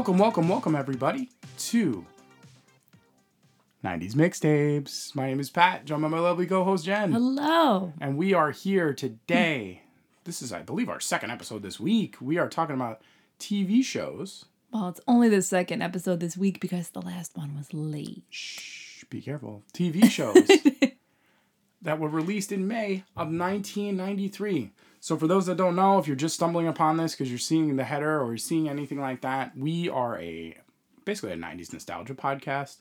Welcome, welcome, welcome, everybody, to 90s Mixtapes. My name is Pat, joined by my lovely co host Jen. Hello. And we are here today. this is, I believe, our second episode this week. We are talking about TV shows. Well, it's only the second episode this week because the last one was late. Shh, be careful. TV shows that were released in May of 1993. So, for those that don't know, if you're just stumbling upon this because you're seeing the header or you're seeing anything like that, we are a basically a 90s nostalgia podcast.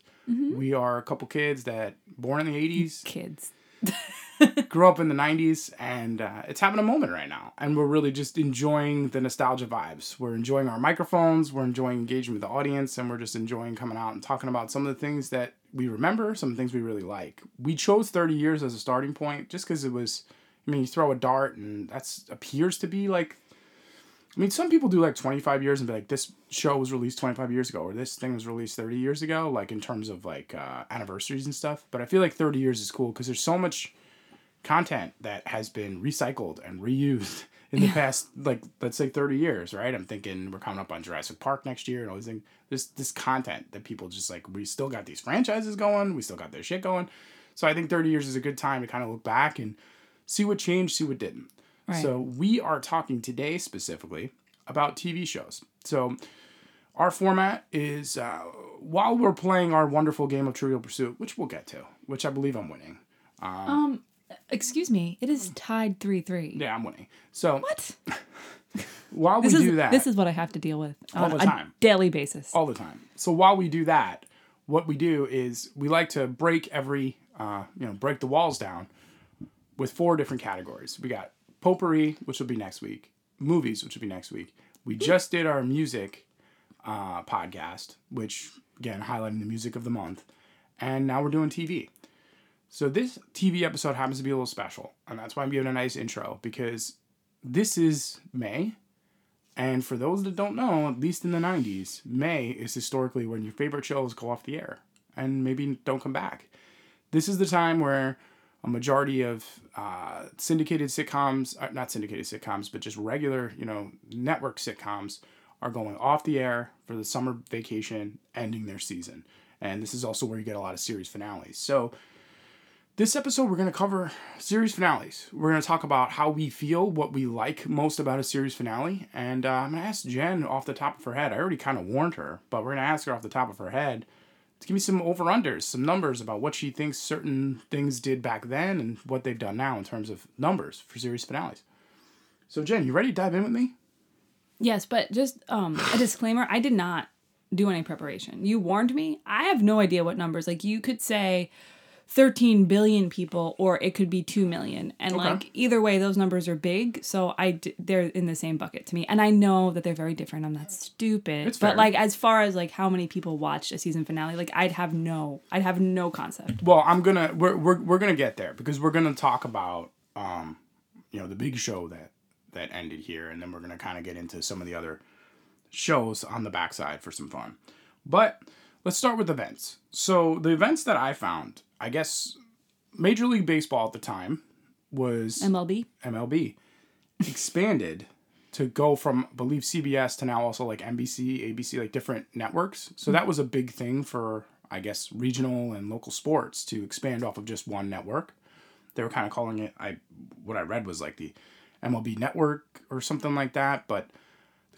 We are a couple kids that born in the 80s, Kids. grew up in the 90s, and uh, it's having a moment right now. And we're really just enjoying the nostalgia vibes. We're enjoying our microphones, we're enjoying engaging with the audience, and we're just enjoying coming out and talking about some of the things that we remember, some things we really like. We chose 30 years as a starting point just because it was, I mean, you throw a dart, and that's appears to be like I mean, some people do like 25 years and be like, this show was released 25 years ago, or this thing was released 30 years ago, like in terms of like uh, anniversaries and stuff. But I feel like 30 years is cool because there's so much content that has been recycled and reused in the past, like, let's say 30 years, right? I'm thinking we're coming up on Jurassic Park next year and all these things. There's this content that people just like, we still got these franchises going, we still got their shit going. So I think 30 years is a good time to kind of look back and see what changed, see what didn't. Right. So we are talking today specifically about TV shows. So our format is uh, while we're playing our wonderful game of Trivial Pursuit, which we'll get to, which I believe I'm winning. Um, excuse me. It is tied 3 3. Yeah, I'm winning. So What? while This we is, do that this is what I have to deal with on the a time. daily basis. all the time. So while we do that, what we do is we like to break every, uh, you know, break the walls down with four different categories. We got potpourri, which will be next week, movies, which will be next week. We just did our music uh, podcast, which again highlighting the music of the month, and now we're doing TV. So this TV episode happens to be a little special, and that's why I'm giving a nice intro because this is May, and for those that don't know, at least in the 90s, May is historically when your favorite shows go off the air and maybe don't come back. This is the time where a majority of uh, syndicated sitcoms, uh, not syndicated sitcoms, but just regular, you know, network sitcoms are going off the air for the summer vacation, ending their season. And this is also where you get a lot of series finales. So, this episode, we're going to cover series finales. We're going to talk about how we feel, what we like most about a series finale. And uh, I'm going to ask Jen off the top of her head. I already kind of warned her, but we're going to ask her off the top of her head give me some over unders, some numbers about what she thinks certain things did back then and what they've done now in terms of numbers for series finales. So, Jen, you ready to dive in with me? Yes, but just um, a disclaimer I did not do any preparation. You warned me. I have no idea what numbers. Like, you could say 13 billion people or it could be 2 million and Okay. like either way those numbers are big so i d- they're in the same bucket to me and i know that they're very different i'm not stupid It's but fair. like as far as like how many people watched a season finale like i'd have no i'd have no concept Well, I'm gonna we're we're, we're gonna get there because we're gonna talk about um, you know, the big show that that ended here, and then we're gonna kind of get into some of the other shows on the backside for some fun. But let's start with events. So the events that I found, I guess, Major League Baseball at the time was mlb MLB expanded to go from I believe CBS to now also like NBC, ABC, like different networks. So that was a big thing for I guess regional and local sports to expand off of just one network. They were kind of calling it I what I read was like the MLB network or something like that, but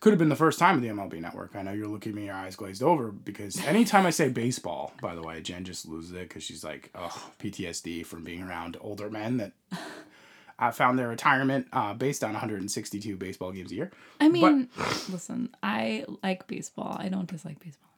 could have been the first time of the MLB network. I know you're looking at me, your eyes glazed over because anytime I say baseball, by the way, Jen just loses it because she's like, oh, PTSD from being around older men that I found their retirement uh, based on 162 baseball games a year. i mean listen i like baseball i don't dislike baseball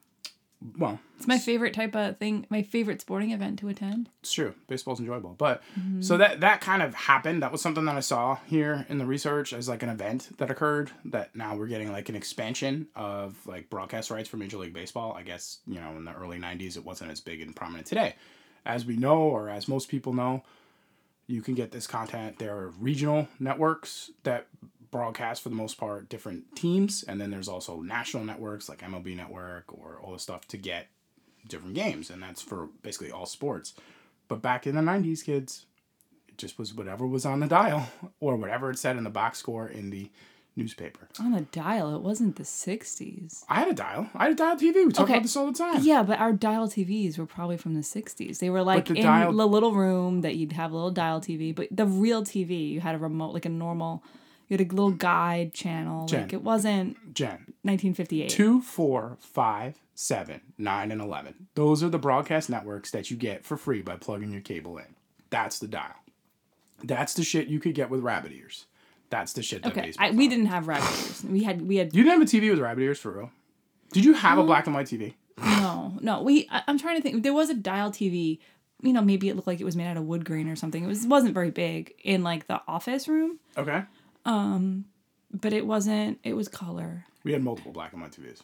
Well, it's my favorite type of thing my favorite sporting event to attend it's true. Baseball's enjoyable, but mm-hmm. so that that kind of happened. That was something that I saw here in the research as like an event that occurred. That now we're getting like an expansion of like broadcast rights for Major League Baseball. I guess you know in the early '90s it wasn't as big and prominent today, as we know or as most people know. You can get this content. There are regional networks that broadcast for the most part different teams, and then there's also national networks like MLB Network or all the stuff to get different games, and that's for basically all sports. But back in the '90s, kids, it just was whatever was on the dial or whatever it said in the box score in the newspaper. On a dial, it wasn't the 60s. I had a dial. I had a dial TV. We talk Okay. about this all the time. Yeah, but our dial TVs were probably from the 60s. They were like the in dial- the little room that you'd have a little dial TV, but the real TV, you had a remote, like a normal, you had a little guide channel. Jen. Like it wasn't Jen, 1958. two, four, five, seven, nine, and 11. Those are the broadcast networks that you get for free by plugging your cable in. That's the dial. That's the shit you could get with rabbit ears. That's the shit that Okay. I, we didn't have rabbit ears. We had we had You didn't have a TV with rabbit ears for real. Did you have a black and white TV? no no we. I, I'm trying to think. There was a dial TV. You know, maybe it looked like it was made out of wood grain or something. It was wasn't very big in like the office room, Okay. Um, but it wasn't. It was color. We had multiple black and white TVs.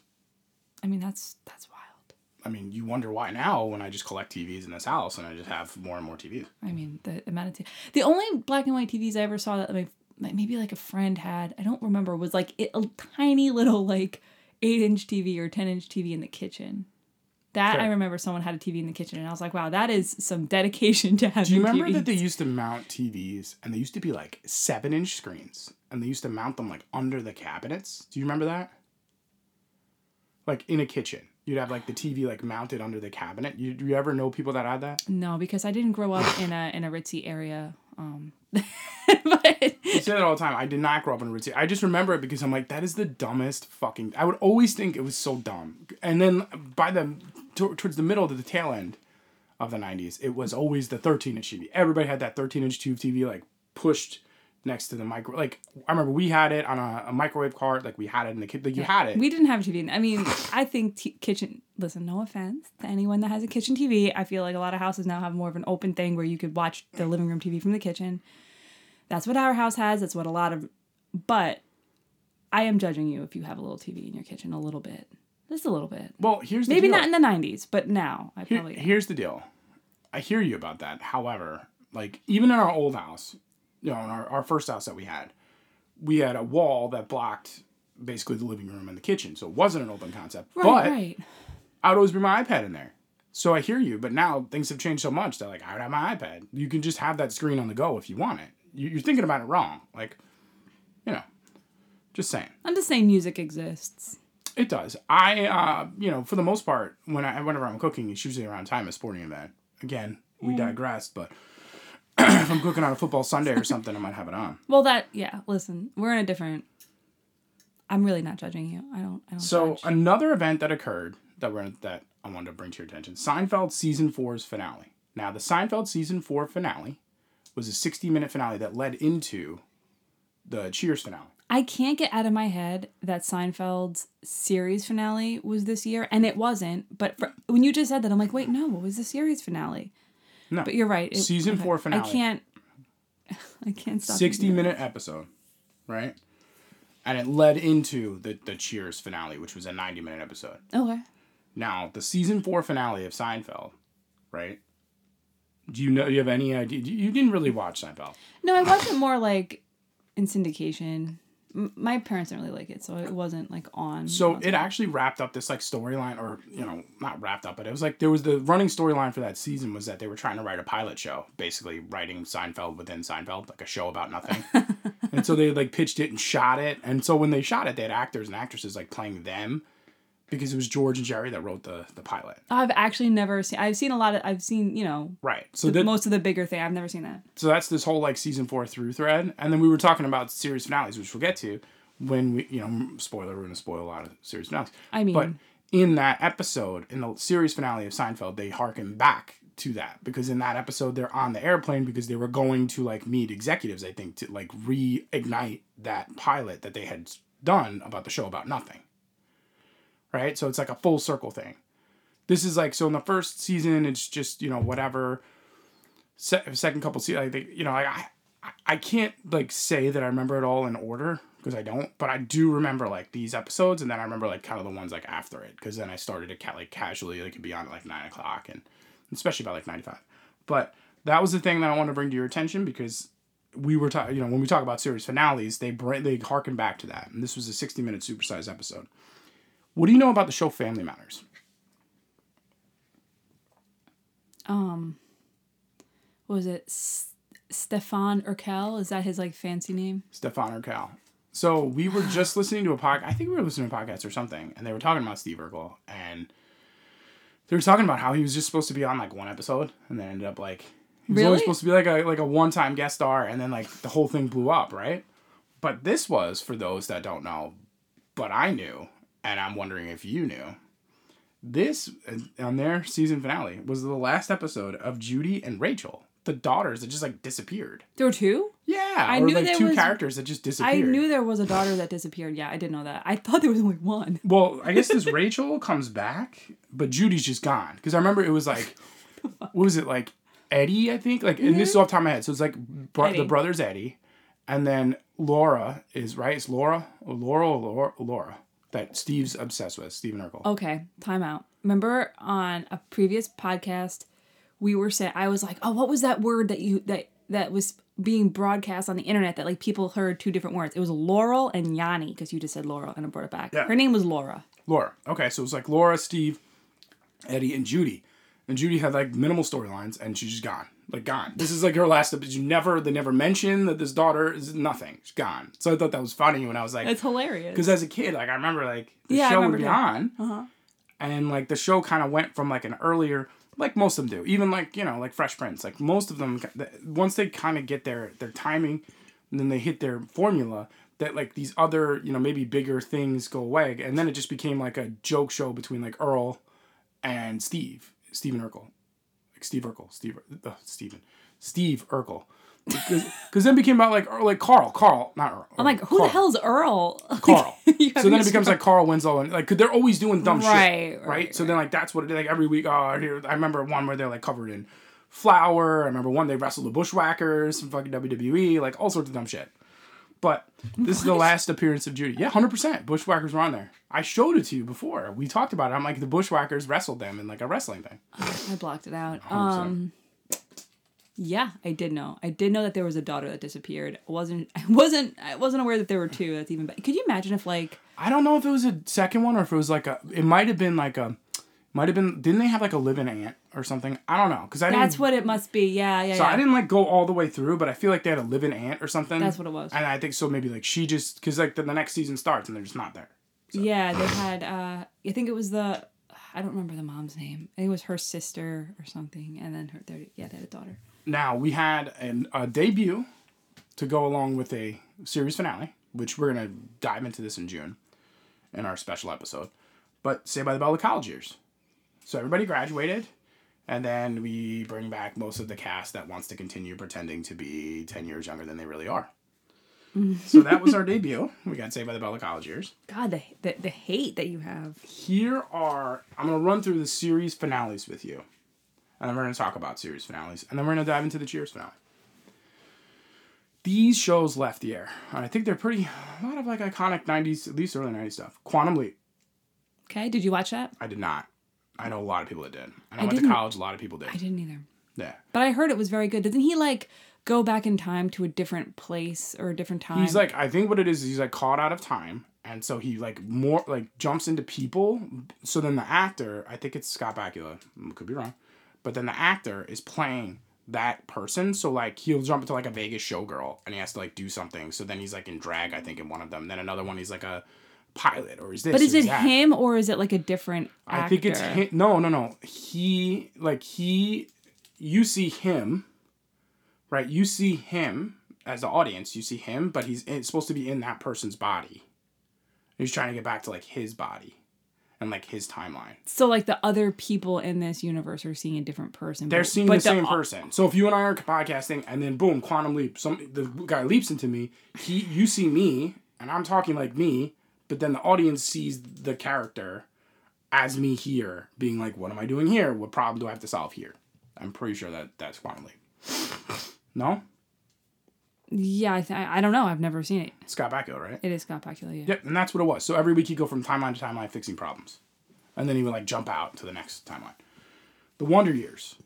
I mean, that's that's wild. I mean, you wonder why now when I just collect TVs in this house and I just have more and more TVs. I mean, the amount of t- the only black and white TVs I ever saw that like, maybe like a friend had, I don't remember, was like it, a tiny little like eight inch TV or ten inch TV in the kitchen. That I remember someone had a TV in the kitchen, and I was like, wow, that is some dedication to having. Do you remember TVs. that they used to mount TVs and they used to be like seven inch screens and they used to mount them like under the cabinets? Do you remember that? Like in a kitchen. You'd have like the TV like mounted under the cabinet. You, do you ever know people that had that? No, because I didn't grow up in a in a ritzy area. Um, but I say that all the time. I did not grow up in a routine. I just remember it because I'm like, that is the dumbest fucking. I would always think it was so dumb. And then by the to, towards the middle to the tail end of the '90s, it was always the 13 inch TV. Everybody had that 13 inch tube TV like pushed next to the micro. Like I remember we had it on a, a microwave cart. Like we had it in the kid. Like you had it. we didn't have a TV. I mean, I think t- kitchen. Listen, no offense to anyone that has a kitchen TV. I feel like a lot of houses now have more of an open thing where you could watch the living room TV from the kitchen. That's what our house has. That's what a lot of. But I am judging you if you have a little TV in your kitchen a little bit, just a little bit. well, here's the Maybe deal. not in the '90s, but now I Here- probably. here's the deal. I hear you about that. However, like even in our old house, you know, in our, our first house that we had, we had a wall that blocked basically the living room and the kitchen. So it wasn't an open concept. right, but right. I would always bring my iPad in there. So I hear you, but now things have changed so much that like I would have my iPad. You can just have that screen on the go if you want it. You- You're thinking about it wrong. Like, you know, just saying. I'm just saying music exists. It does. I, uh, you know, for the most part, when I whenever I'm cooking, it's usually around time a sporting event. Again, we digress, but if I'm cooking on a football Sunday or something, I might have it on. Well, that yeah. Listen, we're in a different. I'm really not judging you. I don't. I don't. So judge. another event that occurred that we're that I wanted to bring to your attention: Seinfeld season four's finale. Now, the Seinfeld season four finale was a 60 minute finale that led into the Cheers finale. I can't get out of my head that Seinfeld's series finale was this year, and it wasn't. But for, when you just said that, I'm like, wait, no, what was the series finale? No. But you're right. it- Season four finale. I can't. I can't stop. 60 thinking minute episode, right? And it led into the, the Cheers finale, which was a 90 minute episode. Okay. Now, the season four finale of Seinfeld, right? Do you know? You have any idea? You didn't really watch Seinfeld. No, I watched it more like in syndication. My parents didn't really like it, so it wasn't like on. So it actually wrapped up this like storyline, or you know, not wrapped up, but it was like there was the running storyline for that season was that they were trying to write a pilot show, basically writing Seinfeld within Seinfeld, like a show about nothing. and so they like pitched it and shot it, and so when they shot it, they had actors and actresses like playing them, because it was George and Jerry that wrote the the pilot. I've actually never seen. I've seen a lot of. I've seen you know Right. So that, most of the bigger thing. I've never seen that. so that's this whole like season four through thread, and then we were talking about series finales, which we'll get to when we, you know, spoiler, we're gonna spoil a lot of series finales. I mean, But in that episode, in the series finale of Seinfeld, they harken back to that because in that episode they're on the airplane because they were going to like meet executives, I think, to like reignite that pilot that they had done about the show about nothing. Right? So it's like a full circle thing. This is like so in the first season it's just, you know, whatever se- second couple seasons like they, you know, I I I can't like say that I remember it all in order because I don't, but I do remember like these episodes, and then I remember like kind of the ones like after it because then I started to ca- like casually like be on at like nine o'clock and especially by like ninety five. But that was the thing that I want to bring to your attention because we were talking, you know, when we talk about series finales, they bring they harken back to that, and this was a sixty minute supersized episode. What do you know about the show Family Matters? um, what was it S- Stefan Urkel? Is that his like fancy name? Stefan Urkel. So we were just listening to a podcast. I think we were listening to a podcast or something, and they were talking about Steve Urkel, and they were talking about how he was just supposed to be on like one episode, and then ended up like he was Really? only supposed to be like a like a one time guest star, and then like the whole thing blew up, right? But this was for those that don't know, but I knew, and I'm wondering if you knew. This uh, on their season finale was the last episode of Judy and Rachel, the daughters that just like disappeared. There were two. Yeah, I or knew like there two was- characters that just disappeared. I knew there was a daughter that disappeared. Yeah, I didn't know that. I thought there was only one. Well, I guess this Rachel comes back, but Judy's just gone. Because I remember it was like, what was it like, Eddie? I think like, and this is off the top of my head. So it's like bro- the brothers Eddie, and then Laura is right. It's Laura, Laura, Laura, Laura that Steve's obsessed with. Steven Urkel. Okay, time out. Remember on a previous podcast, we were saying I was like, oh, what was that word that you that that was being broadcast on the internet that like people heard two different words? It was Laurel and Yanny because you just said Laurel and I brought it back. Yeah. Her name was Laura. Laura. Okay, so it was like Laura, Steve, Eddie, and Judy. And Judy had like minimal storylines, and she's just gone, like gone. This is like her last episode. You never, they never mention that this daughter is nothing. She's gone. So I thought that was funny when I was like, It's hilarious. Because as a kid, like I remember, like the Yeah, show would be on, Uh-huh. and like the show kind of went from like an earlier, like most of them do, even like you know, like Fresh Prince, like most of them, once they kind of get their their timing, and then they hit their formula, that like these other you know maybe bigger things go away, and then it just became like a joke show between like Earl and Steve, Steven Urkel, Steve Urkel, Steve, uh, Steven, Steve Urkel. Because then it became about like Earl, like Carl, Carl, not Earl. I'm like, who Carl. the hell's Earl? Carl. So then it becomes like Carl Winslow and like, cause they're always doing dumb Right, shit, right? right, So then like that's what it like every week. Oh, here I remember one where they're like covered in flour. I remember one they wrestled the Bushwhackers from fucking WWE, like all sorts of dumb shit. But this is the last appearance of Judy. Yeah, hundred percent. Bushwhackers were on there. I showed it to you before. We talked about it. I'm like the Bushwhackers wrestled them in like a wrestling thing. I blocked it out. 100%. Um, yeah, I did know. I did know that there was a daughter that disappeared. I wasn't. I wasn't. I wasn't aware that there were two. That's even better. Could you imagine if like I don't know if it was a second one or if it was like a. It might have been like a. Might have been. Didn't they have like a live-in aunt or something? I don't know because I didn't. that's what it must be? Yeah, yeah, So yeah. I didn't like go all the way through, but I feel like they had a live-in aunt or something. That's what it was. And I think so. Maybe like she just because like the, the next season starts and they're just not there. Yeah, they had. uh I think it was the. I don't remember the mom's name. I think it was her sister or something, and then her. their- Yeah, they had a daughter. Now we had an, a debut to go along with a series finale, which we're gonna dive into this in June in our special episode. But Saved by the Bell, the college years. So everybody graduated, and then we bring back most of the cast that wants to continue pretending to be ten years younger than they really are. so that was our debut. We got Saved by the Bell, the college years. God, the, the the hate that you have. here are I'm gonna run through the series finales with you, and then we're gonna talk about series finales, and then we're gonna dive into the Cheers finale. These shows left the air, and I think they're pretty a lot of like iconic '90s, at least early '90s stuff. Quantum Leap, Okay, did you watch that? I did not. I know a lot of people that did. And I, I went to college. A lot of people did. I didn't either. Yeah, But I heard it was very good. Doesn't he like go back in time to a different place or a different time? he's like I think what it is is he's like caught out of time, and so he like more like jumps into people. So then the actor, I think it's Scott Bakula, could be wrong, but then the actor is playing that person. So like he'll jump into like a Vegas showgirl, and he has to like do something. So then he's like in drag, I think, in one of them. Then another one, he's like a pilot, or is this. but is it that. him or is it like a different actor? I think it's him. No, no, no. He like he. You see him, right? You see him as the audience. You see him, but he's it's supposed to be in that person's body. He's trying to get back to like his body, and like his timeline. So like the other people in this universe are seeing a different person. They're but- seeing but the same au- person. So if you and I are podcasting, and then boom, quantum leap. Some the guy leaps into me. He, you see me, and I'm talking like me, but then the audience sees the character as me here, being like, "What am I doing here? What problem do I have to solve here?" I'm pretty sure that that's quantum leap. No, Yeah, I, th- I don't know. I've never seen it. Scott Bakula, right? It is Scott Bakula. Yeah. Yep, and that's what it was. So every week he'd go from timeline to timeline fixing problems, and then he would like jump out to the next timeline. The Wonder Years,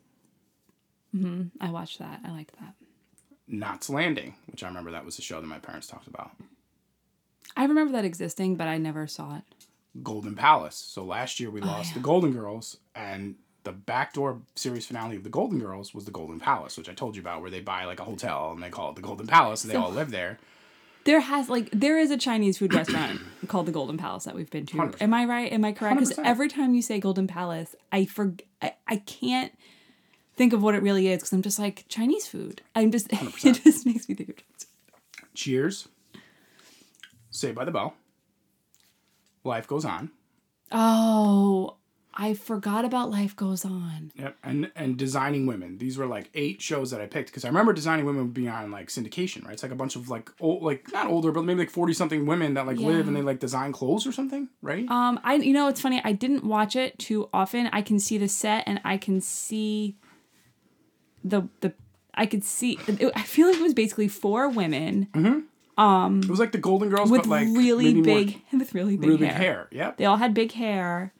Hmm. I watched that. I liked that. Knots Landing, which I remember that was the show that my parents talked about. I remember that existing, but I never saw it. Golden Palace. So last year we oh, lost yeah. the Golden Girls, and the backdoor series finale of the Golden Girls was the Golden Palace, which I told you about, where they buy like a hotel and they call it the Golden Palace, and they all live there. There has like there is a Chinese food restaurant called the Golden Palace that we've been to. 100%. Am I right? Am I correct? Because every time you say Golden Palace, I for I, I can't think of what it really is because I'm just like Chinese food. I'm just it just makes me think of Chinese. Cheers. Saved by the Bell. Life goes on. Oh, I forgot about Life Goes On. Yep, and and designing women. These were like eight shows that I picked because I remember designing women would be on like syndication, right? It's like a bunch of like old, like not older, but maybe like forty something women that like live and they like design clothes or something, right? Um, I you know it's funny. I didn't watch it too often. I can see the set and I can see the the I could see. It, I feel like it was basically four women it was like the Golden Girls, with but like really big with really big really hair. hair. Yep. They all had big hair,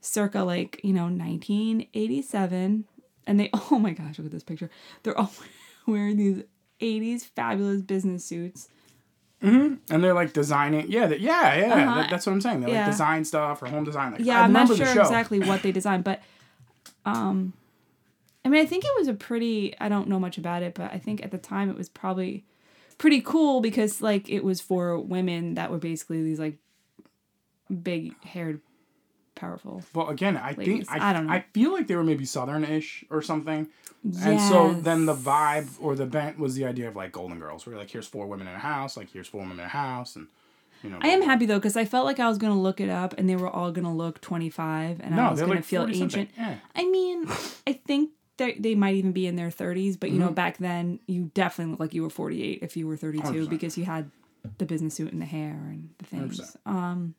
circa like you know 1987, and they oh my gosh look at this picture. They're all wearing these 80s fabulous business suits. Hmm. and they're like designing. Yeah, that, yeah, yeah. Uh-huh. that- that's what I'm saying. They Yeah. like design stuff or home design. Like, Yeah, I I'm not sure exactly what they designed, but um I mean I think it was a pretty I don't know much about it, but I think at the time it was probably pretty cool because like it was for women that were basically these like big haired powerful. Well, again, I Ladies. think I, I don't know. I feel like they were maybe southern-ish or something. And so then the vibe or the bent was the idea of like Golden Girls, where like here's four women in a house, like here's four women in a house, and you know. I am happy though because I felt like I was gonna look it up and they were all gonna look 25 and I No, was they're gonna like feel ancient. Yeah. I mean, I think they they might even be in their 30s, but you Mm-hmm. know, back then you definitely looked like you were 48 if you were 32 100%. because you had the business suit and the hair and the things. 100%. Um,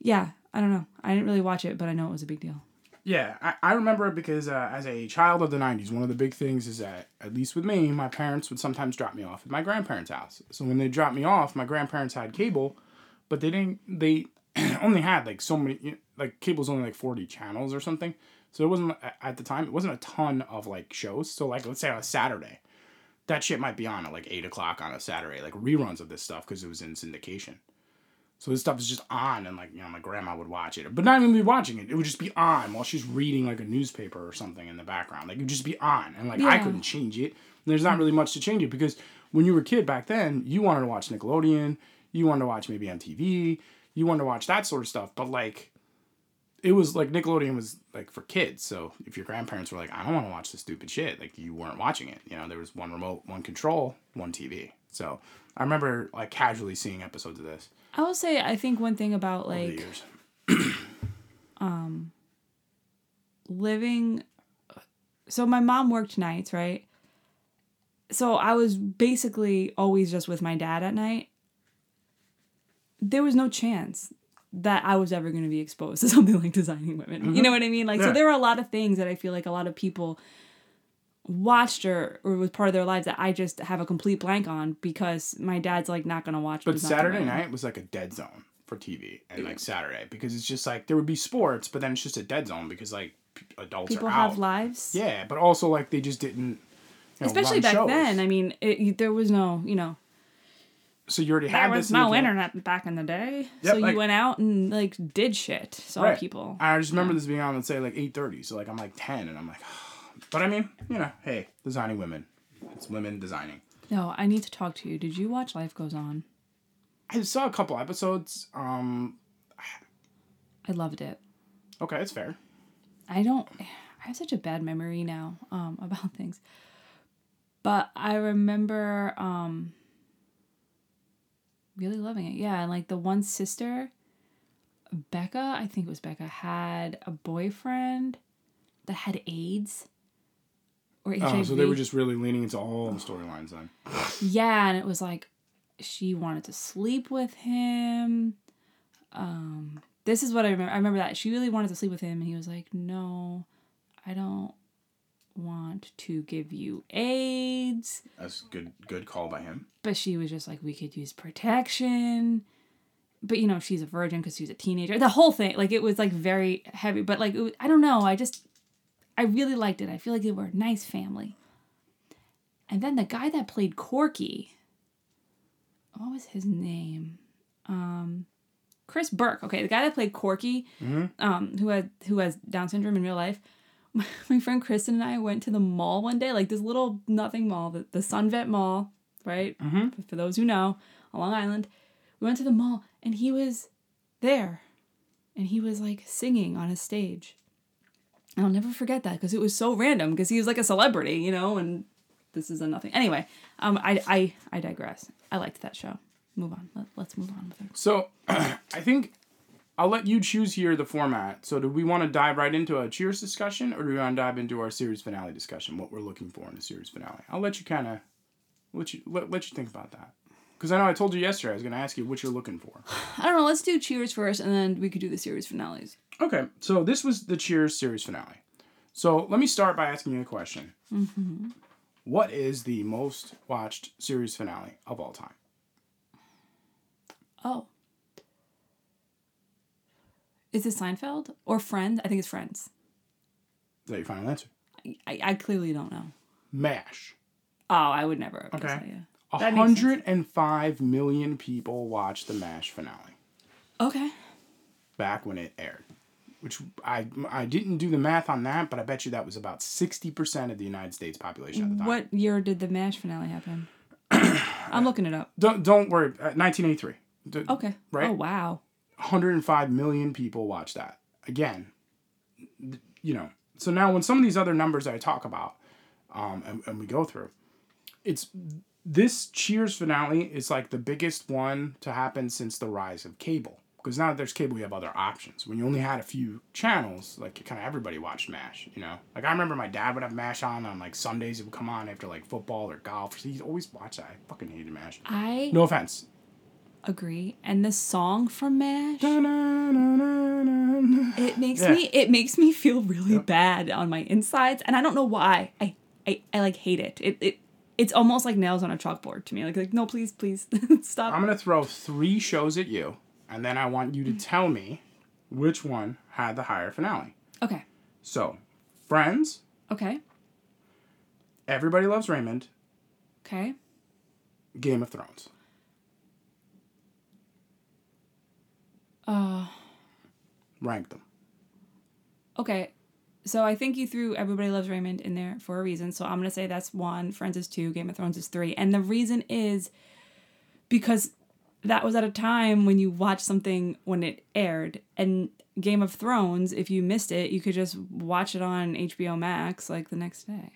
yeah, I don't know. I didn't really watch it, but I know it was a big deal. Yeah, I, I remember it because uh, as a child of the 90s, one of the big things is that, at least with me, my parents would sometimes drop me off at my grandparents' house. So when they dropped me off, my grandparents had cable, but they didn't, they only had like so many, like cable's only like 40 channels or something. So it wasn't, at the time, it wasn't a ton of like shows. So like, let's say on a Saturday, that shit might be on at like 8 o'clock on a Saturday, like reruns of this stuff because it was in syndication. So this stuff is just on, and like you know, my grandma would watch it, but not even be watching it. It would just be on while she's reading like a newspaper or something in the background. Like it would just be on, and like I couldn't change it. There's not really much to change it because when you were a kid back then, you wanted to watch Nickelodeon, you wanted to watch maybe MTV, you wanted to watch that sort of stuff. But like, it was like Nickelodeon was like for kids. So if your grandparents were like, I don't want to watch this stupid shit, like you weren't watching it. You know, there was one remote, one control, one TV. So I remember like casually seeing episodes of this I will say, I think one thing about like years. Um, living so my mom worked nights right so i was basically always just with my dad at night there was no chance that i was ever going to be exposed to something like designing women you mm-hmm. know what i mean like so there were a lot of things that i feel like a lot of people watched or, or was part of their lives that i just have a complete blank on because my dad's like not going to watch But Saturday night was like a dead zone for TV and like Saturday because it's just like there would be sports, but then it's just a dead zone because like p- adults people are out. have lives Yeah, but also like they just didn't. You know, especially back shows. then i mean it, there was no you know So you already There had was this. no internet back in the day, Yep, so like- you went out and like did shit, saw Right. people. I just remember this being on, let's say, like eight thirty. So like I'm like ten, and I'm like, but I mean, you know, hey, designing women, it's women designing. No, I need to talk to you. Did you watch Life Goes On? I saw a couple episodes. Um, I loved it. okay, it's fair. I don't. I have such a bad memory now um, about things, but I remember um, really loving it. Yeah, and like the one sister, Becca, I think it was Becca, had a boyfriend that had AIDS. Or HIV. Oh, so they were just really leaning into all the storylines then. Yeah, and it was like she wanted to sleep with him. Um, this is what I remember. I remember that she really wanted to sleep with him, and he was like, "No, I don't want to give you AIDS." That's good. Good call by him. But she was just like, "We could use protection." But you know, she's a virgin because she was a teenager. The whole thing, like, it was like very heavy. But like, it was, I don't know. I just, I really liked it. I feel like they were a nice family. And then the guy that played Corky, what was his name? Um, Chris Burke. Okay, the guy that played Corky, um, who had who has Down syndrome in real life. My, friend Kristen and I went to the mall one day, like this little nothing mall, the, the Sunvet Mall. right? Mm-hmm. For those who know, on Long Island, we went to the mall and he was there, and he was like singing on a stage. And I'll never forget that because it was so random because he was like a celebrity, you know, and this is a nothing. Anyway, um, I I I digress. I liked that show. Move on. Let, let's move on with it. So I think I'll let you choose here the format. So do we want to dive right into a Cheers discussion, or do we want to dive into our series finale discussion? What we're looking for in a series finale? I'll let you kind of let you let, let you think about that. Because I know I told you yesterday I was going to ask you what you're looking for. I don't know. Let's do Cheers first, and then we could do the series finales. Okay, so this was the Cheers series finale. So let me start by asking you a question. Mm-hmm. What is the most watched series finale of all time? Oh. Is it Seinfeld or Friends? I think it's Friends. Is that your final answer? I, I clearly don't know. MASH. Oh, I would never. Okay. Say, yeah. That makes 105 million people watched the MASH finale Okay. back when it aired. Which I I didn't do the math on that, but I bet you that was about 60% of the United States population at the time. What year did the MASH finale happen? I'm looking it up. Don't don't worry. Uh, 1983. D- Okay. Right? Oh wow. 105 million people watch that. Again, you know. So now when some of these other numbers that I talk about, um, and, and we go through, it's this Cheers finale is like the biggest one to happen since the rise of cable. Because now that there's cable, you have other options. When you only had a few channels, like kind of everybody watched MASH, you know? Like I remember my dad would have MASH on on like Sundays. It would come on after like football or golf. He'd always watch that. I fucking hated MASH. I No offense. Agree. And the song from MASH, it makes Yeah. me it makes me feel really bad on my insides, and I don't know why. I I, I like hate it. It it it's almost like nails on a chalkboard to me. Like like no, please please stop. I'm gonna throw three shows at you, and then I want you to mm-hmm. tell me which one had the higher finale. okay. So, Friends, Okay. Everybody Loves Raymond, Okay. Game of Thrones. Uh Rank them. Okay. So I think you threw Everybody Loves Raymond in there for a reason. So I'm gonna say that's one, Friends is two, Game of Thrones is three. And the reason is because that was at a time when you watched something when it aired. And Game of Thrones, if you missed it, you could just watch it on HBO Max like the next day.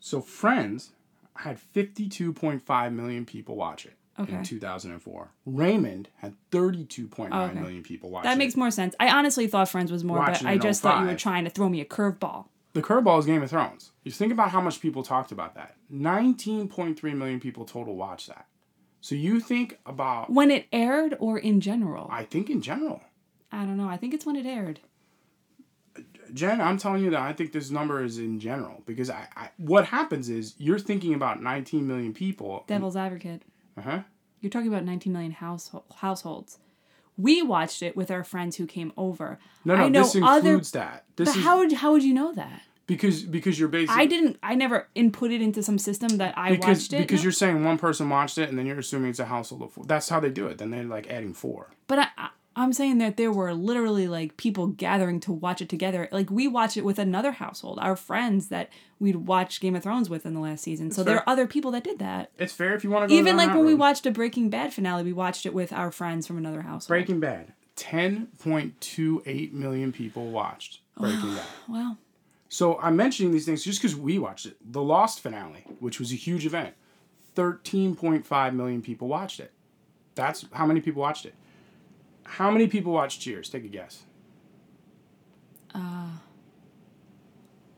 So, Friends had 52.5 million people watch it Okay. in 2004. Raymond had 32.9 Oh, okay. million people watch That makes more sense. I honestly thought Friends was more, Watching but I just thought you were oh trying to throw me a curveball. the curveball is Game of Thrones. You think about how much people talked about that. 19.3 million people total watched that. So you think about, When it aired or in general? I think in general. I don't know. I think it's when it aired. Jen, I'm telling you that I think this number is in general because I, I what happens is you're thinking about 19 million people. Devil's Advocate. Uh-huh. You're talking about 19 million household, households. We watched it with our friends who came over. No, no, I know this other. includes that. This But is how would how would you know that? because because you're basically I didn't. I never input it into some system that I because watched it. because no. you're saying one person watched it and then you're assuming it's a household of four. That's how they do it. Then they're like adding four. But I, I, I'm saying that there were literally like people gathering to watch it together. Like we watched it with another household, our friends that we'd watched Game of Thrones with in the last season. So there are other people that did that. It's fair if you want to go Even like when we watched a Breaking Bad finale, we watched it with our friends from another household. Breaking Bad. 10.28 million people watched Breaking Bad. Wow. So I'm mentioning these things just because we watched it. The Lost finale, which was a huge event, 13.5 million people watched it. That's how many people watched it. How many people watched Cheers? Take a guess. Uh,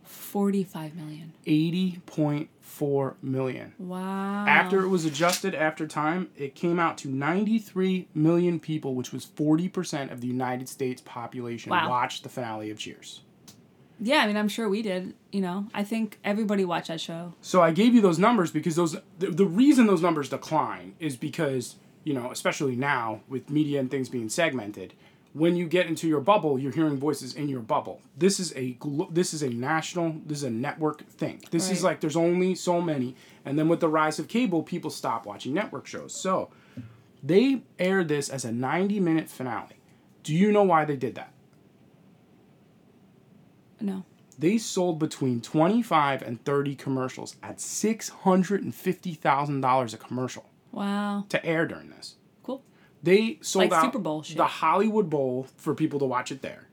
45 million. 80.4 million. Wow. After it was adjusted after time, it came out to 93 million people, which was 40% of the United States population Wow. watched the finale of Cheers. Yeah, I mean, I'm sure we did. You know, I think everybody watched that show. So I gave you those numbers because those the, the reason those numbers decline is because, you know, especially now with media and things being segmented, when you get into your bubble, you're hearing voices in your bubble. This is a glo- this is a national, this is a network thing. This is like there's only so many and then with the rise of cable, people stop watching network shows. So, they aired this as a 90-minute finale. Do you know why they did that? No. they sold between 25 and 30 commercials at $650,000 a commercial Wow. to air during this. Cool. They sold Like out Super Bowl shit. the Hollywood Bowl for people to watch it there.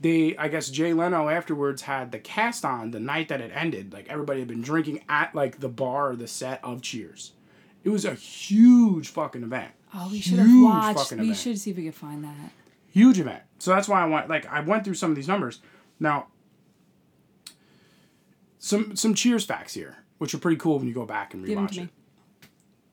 They, I guess, Jay Leno afterwards had the cast on the night that it ended. Like everybody had been drinking at like the bar or the set of Cheers. It was a huge fucking event. Oh, we should have watched. We event. should see if we could find that. huge event. So that's why I went like I went through some of these numbers. Now some some Cheers facts here, which are pretty cool when you go back and rewatch it.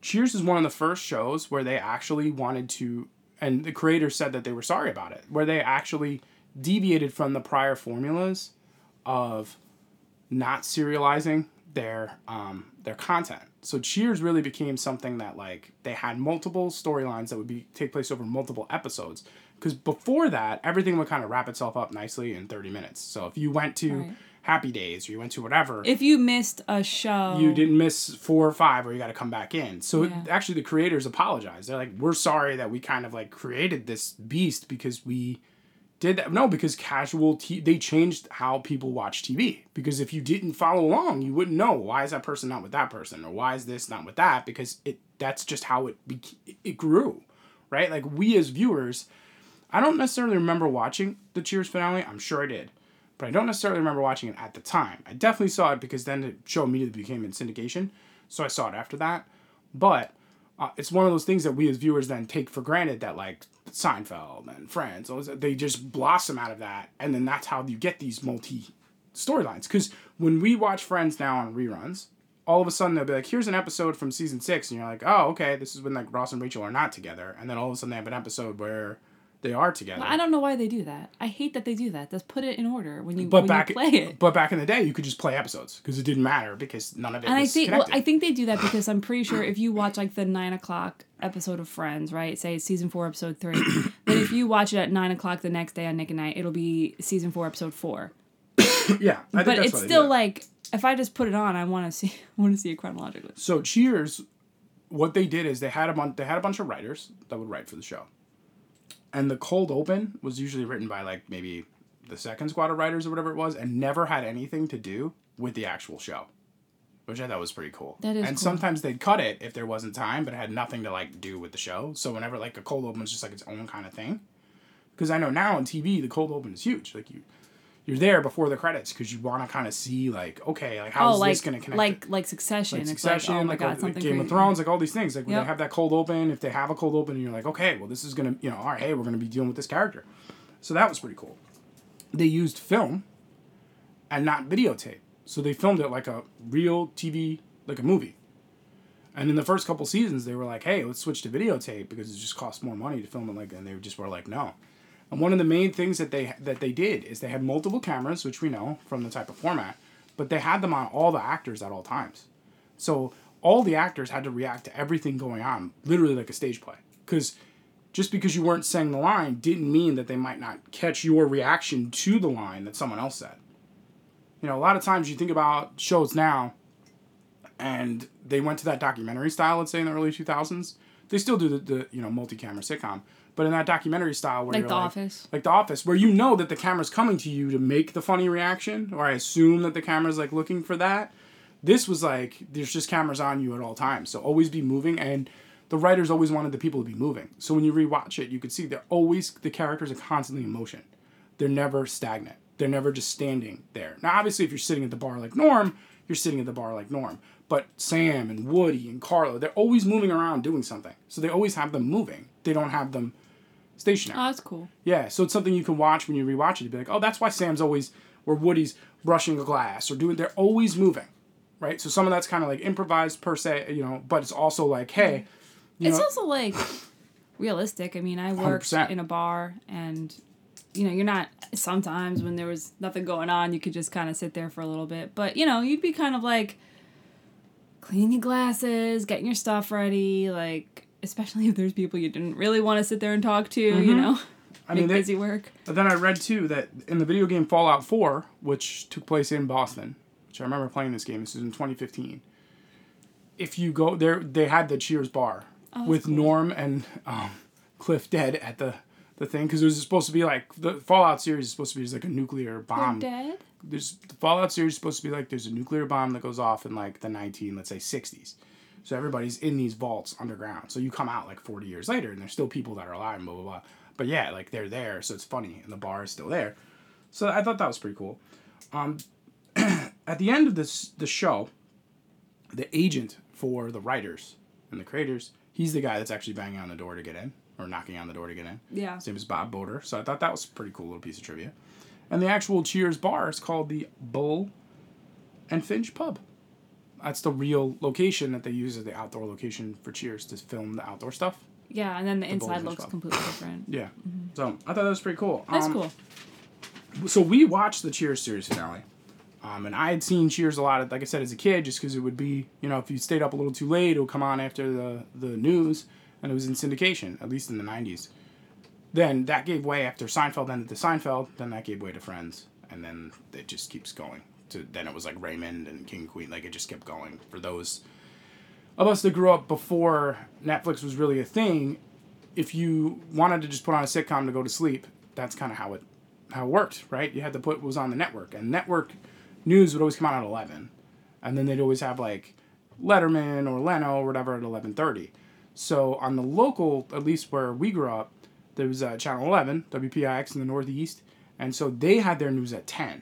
Cheers is one of the first shows where they actually wanted to and the creators said that they were sorry about it, where they actually deviated from the prior formulas of not serializing their um, their content. So Cheers really became something that like they had multiple storylines that would be take place over multiple episodes. Because before that, everything would kind of wrap itself up nicely in thirty minutes. So if you went to Right. Happy Days or you went to whatever, If you missed a show, you didn't miss four or five or you got to come back in. So it- Yeah. actually, the creators apologize. They're like, "We're sorry that we kind of like created this beast because we did that." No, because casual t- they changed how people watch TV. Because if you didn't follow along, you wouldn't know why is that person not with that person or why is this not with that because it that's just how it bec- it grew, right? Like we as viewers, I don't necessarily remember watching the Cheers finale. I'm sure I did. But I don't necessarily remember watching it at the time. I definitely saw it because then the show immediately became in syndication. So I saw it after that. But uh, it's one of those things that we as viewers then take for granted that like Seinfeld and Friends, they just blossom out of that. And then that's how you get these multi storylines. Because when we watch Friends now on reruns, all of a sudden they'll be like, here's an episode from season six. And you're like, oh, okay, this is when like Ross and Rachel are not together. And then all of a sudden they have an episode where they are together. I don't know why they do that. I hate that they do that. Just put it in order when you but when back you play it. but back in the day you could just play episodes because it didn't matter because none of it And I think well. I think they do that because I'm pretty sure if you watch like the nine o'clock episode of Friends, right? Say it's season four, episode three. then if you watch it at nine o'clock the next day on Nick at Nite, it'll be season four, episode four. yeah, I think But that's it's why they do still like if I just put it on, I want to see I want to see it chronologically. so. Cheers, what they did is they had a bunch. They had a bunch of writers that would write for the show, and the cold open was usually written by like maybe the second squad of writers or whatever it was, and never had anything to do with the actual show, which I thought was pretty cool. That is and cool. sometimes they'd cut it if there wasn't time, but it had nothing to like do with the show. So whenever like a cold open was just like its own kind of thing. Because I know now on TV the cold open is huge. Like you, you're there before the credits because you want to kind of see like okay like how's oh, like this gonna connect? like like Succession. like Succession, like oh like, god, Game crazy. of Thrones, like all these things. Like when Yep. they have that cold open, if they have a cold open, and you're like, okay, well this is gonna, you know, all right, hey, we're gonna be dealing with this character. So that was pretty cool. They used film and not videotape, so they filmed it like a real TV, like a movie. And in the first couple seasons, they were like, hey, let's switch to videotape because it just costs more money to film it. Like, and they just were like, no. And one of the main things that they that they did is they had multiple cameras, which we know from the type of format, but they had them on all the actors at all times. So all the actors had to react to everything going on, literally like a stage play. Because just because you weren't saying the line didn't mean that they might not catch your reaction to the line that someone else said. You know, a lot of times you think about shows now, and they went to that documentary style, let's say in the early 2000s. They still do the, the you know, multi camera sitcom. But in that documentary style where Like The like, Office? like The Office, where you know that the camera's coming to you to make the funny reaction, or I assume that the camera's like looking for that. This was like there's just cameras on you at all times, so always be moving. And the writers always wanted the people to be moving. So when you rewatch it, you could see they're always the characters are constantly in motion. They're never stagnant. They're never just standing there. Now, obviously, if you're sitting at the bar like Norm, you're sitting at the bar like Norm. But Sam and Woody and Carla, they're always moving around doing something. So they always have them moving. They don't have them stationary. Oh, that's cool. Yeah, so it's something you can watch when you rewatch it. You'd be like, oh, that's why Sam's always, or Woody's brushing a glass or doing. They're always moving, right? So some of that's kind of like improvised per se, you know, but it's also like, hey, mm. you it's know, also like realistic. I mean, I worked 100%. in a bar and you know, you're not sometimes when there was nothing going on, you could just kind of sit there for a little bit. But, you know, you'd be kind of like cleaning your glasses, getting your stuff ready, like especially if there's people you didn't really want to sit there and talk to, you know. Mm-hmm. I mean, they- busy work. But then I read too that in the video game Fallout 4, which took place in Boston, which I remember playing this game. This is in 2015. If you go there, they had the Cheers bar with Norm and um, Cliff dead at the the thing because it was supposed to be like the Fallout series is supposed to be just like a nuclear They're bomb. dead. There's the Fallout series is supposed to be like there's a nuclear bomb that goes off in like the 19 let's say 60s. So everybody's in these vaults underground. So you come out like 40 years later and there's still people that are alive and blah blah blah. But yeah, like they're there, so it's funny and the bar is still there. So I thought that was pretty cool. Um, at the end of this the show, the agent for the writers and the creators, he's the guy that's actually banging on the door to get in or knocking on the door to get in. Yeah. His name is Bob Broder. So I thought that was a pretty cool little piece of trivia. And the actual Cheers bar is called the Bull and Finch Pub. That's the real location that they use as the outdoor location for Cheers to film the outdoor stuff. Yeah, and then the inside looks completely different. Yeah. So I thought that was pretty cool. That's Um, cool. so we watched the Cheers series finale. Um, and I had seen Cheers a lot, of, like I said, as a kid, just because it would be, you know, if you stayed up a little too late, it would come on after the, the news, and it was in syndication, at least in the 90s. Then that gave way after Seinfeld ended to Seinfeld, then that gave way to Friends, and then it just keeps going. To, then it was like Raymond and King Queen, like it just kept going. For those of us that grew up before Netflix was really a thing, if you wanted to just put on a sitcom to go to sleep, that's kind of how it how it worked, right? You had to put what was on the network, and network news would always come out at eleven, and then they'd always have like Letterman or Leno or whatever at eleven thirty. So on the local, at least where we grew up, there was uh, channel eleven, WPIX in the Northeast, and so they had their news at ten,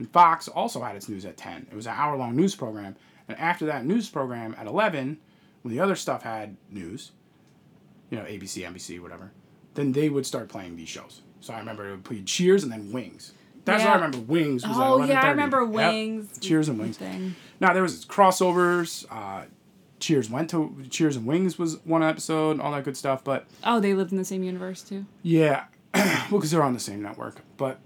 and Fox also had its news at ten. It was an hour long news program, and after that news program at eleven, when the other stuff had news, you know, ABC, NBC, whatever, then they would start playing these shows. So I remember it would play Cheers and then Wings. That's what I remember. Wings was Oh yeah, I 11:30. remember Yep. Wings. Cheers and Wings. Thing. Now there was crossovers. Uh, Cheers went to Cheers and Wings was one episode, all that good stuff. But Oh, they lived in the same universe too. yeah, well, because they're on the same network. But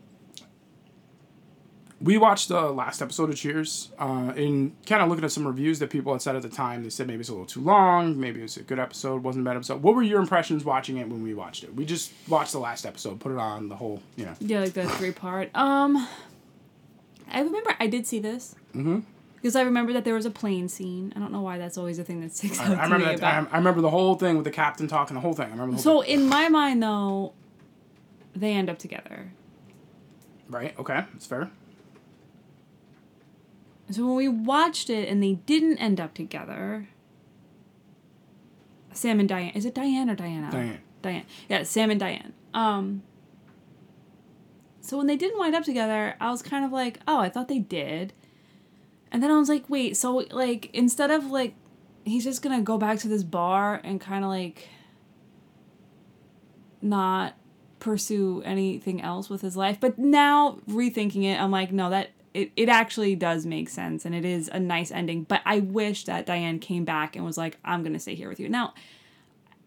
we watched the last episode of Cheers. Uh, in kind of looking at some reviews that people had said at the time, they said maybe it's a little too long. Maybe it was a good episode, wasn't a bad episode. What were your impressions watching it when we watched it? We just watched the last episode, put it on the whole, you know. Yeah, like the three part. Um, I remember I did see this. Mm-hmm. Because I remember that there was a plane scene. I don't know why that's always a thing that sticks out I, I to remember me that. I, about. I remember the whole thing with the captain talking, the whole thing. I remember the whole So in my mind, though, they end up together. Right. Okay. It's fair. So when we watched it and they didn't end up together, Sam and Diane. Is it Diane or Diana? Diane. Diane. Yeah, Sam and Diane. Um. So when they didn't wind up together, I was kind of like, oh, I thought they did. And then I was like, wait, so like instead of like he's just gonna go back to this bar and kind of like not pursue anything else with his life. But now rethinking it, I'm like, no, that it, it actually does make sense and it is a nice ending. But I wish that Diane came back and was like, I'm gonna stay here with you. Now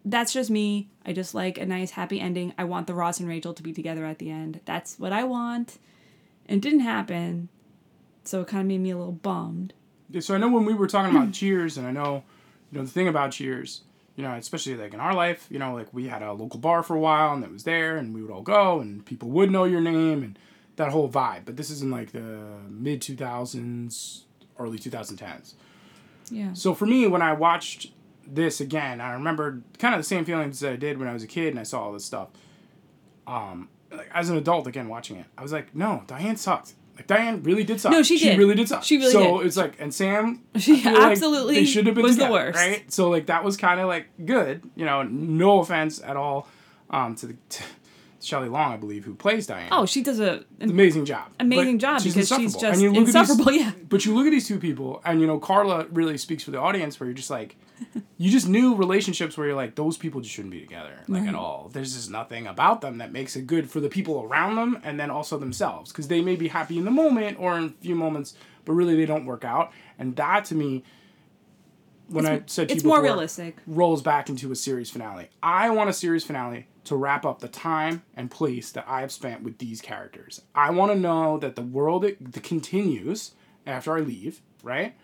that's just me. I just like a nice happy ending. I want the Ross and Rachel to be together at the end. That's what I want. And it didn't happen. So it kind of made me a little bummed. Yeah, so I know when we were talking about Cheers, and I know, you know, the thing about Cheers, you know, especially like in our life, you know, like we had a local bar for a while, and it was there, and we would all go, and people would know your name, and that whole vibe. But this is in like the mid two thousands, early two thousand tens. Yeah. So for me, when I watched this again, I remember kind of the same feelings that I did when I was a kid and I saw all this stuff. Um, like as an adult again watching it, I was like, no, Diane sucked. Like Diane really did suck. No, she did. really did suck. She really did. so did. it's like, and Sam, She feel like absolutely they should have been was the worst. right? So like that was kind of like good, you know. No offense at all, um, to the to Shelley Long, I believe, who plays Diane. Oh, she does a an amazing job. amazing But job because she's insufferable. just And you look at these- insufferable. yeah. but you look at these two people, and you know, Carla really speaks for the audience, where you're just like, you just knew relationships where you're like, those people just shouldn't be together, like at all. There's just nothing about them that makes it good for the people around them, and then also themselves, because they may be happy in the moment or in a few moments, but really they don't work out. And that to me, when I said to It's you more realistic. rolls back into a series finale. I want a series finale to wrap up the time and place that I have spent with these characters. I want to know that the world it, continues after I leave, right?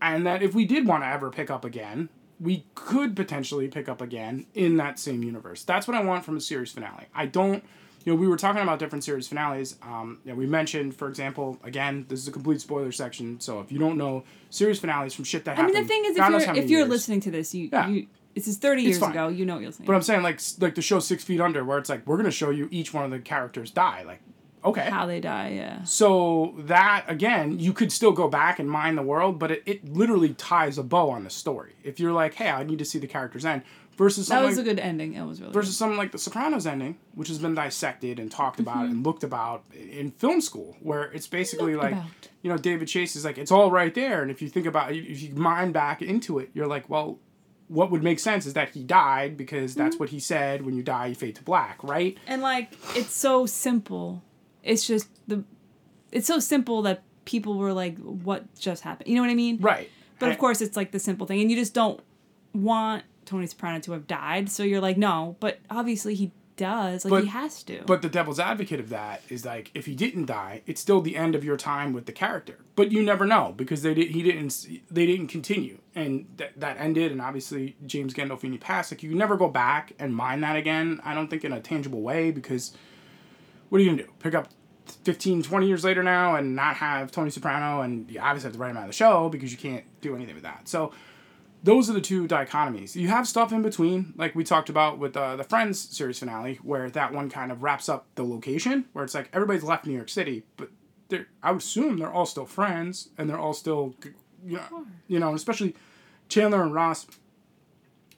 And that if we did want to ever pick up again, we could potentially pick up again in that same universe. That's what I want from a series finale. I don't, you know, we were talking about different series finales. Um, you know, we mentioned, for example, again, this is a complete spoiler section. So if you don't know series finales from shit that happened, I mean, the thing is, if you're if you're years. listening to this, you Yeah. you this is 30 years fine. ago. You know what you'll see. But I'm saying like like the show Six Feet Under, where it's like we're gonna show you each one of the characters die. Like, okay. How they die, yeah. So that again, you could still go back and mine the world, but it, it literally ties a bow on the story. If you're like, hey, I need to see the characters end, versus That was like, a good ending. It was really versus something like The Sopranos ending, which has been dissected and talked about Mm-hmm. and looked about in film school, where it's basically Looked like, about. you know, David Chase is like, it's all right there, and if you think about, if you mine back into it, you're like, well, what would make sense is that he died because that's Mm-hmm. what he said. When you die, you fade to black, right? And like it's so simple. It's just the it's so simple that people were like, What just happened? You know what I mean? Right. But of course it's like the simple thing. And you just don't want Tony Soprano to have died. So you're like, no, but obviously he does. Like But- he has to. But the devil's advocate of that is like if he didn't die, it's still the end of your time with the character. But you never know because they did he didn't they didn't continue and that that ended and obviously James Gandolfini passed. Like you never go back and mine that again. I don't think in a tangible way because what are you gonna do? Pick up 15, 20 years later now and not have Tony Soprano and you obviously have to write him out of the show because you can't do anything with that. So those are the two dichotomies. You have stuff in between, like we talked about with uh, the Friends series finale, where that one kind of wraps up the location, where it's like everybody's left New York City, but they're, I would assume they're all still friends and they're all still, you know, you know, especially Chandler and Ross,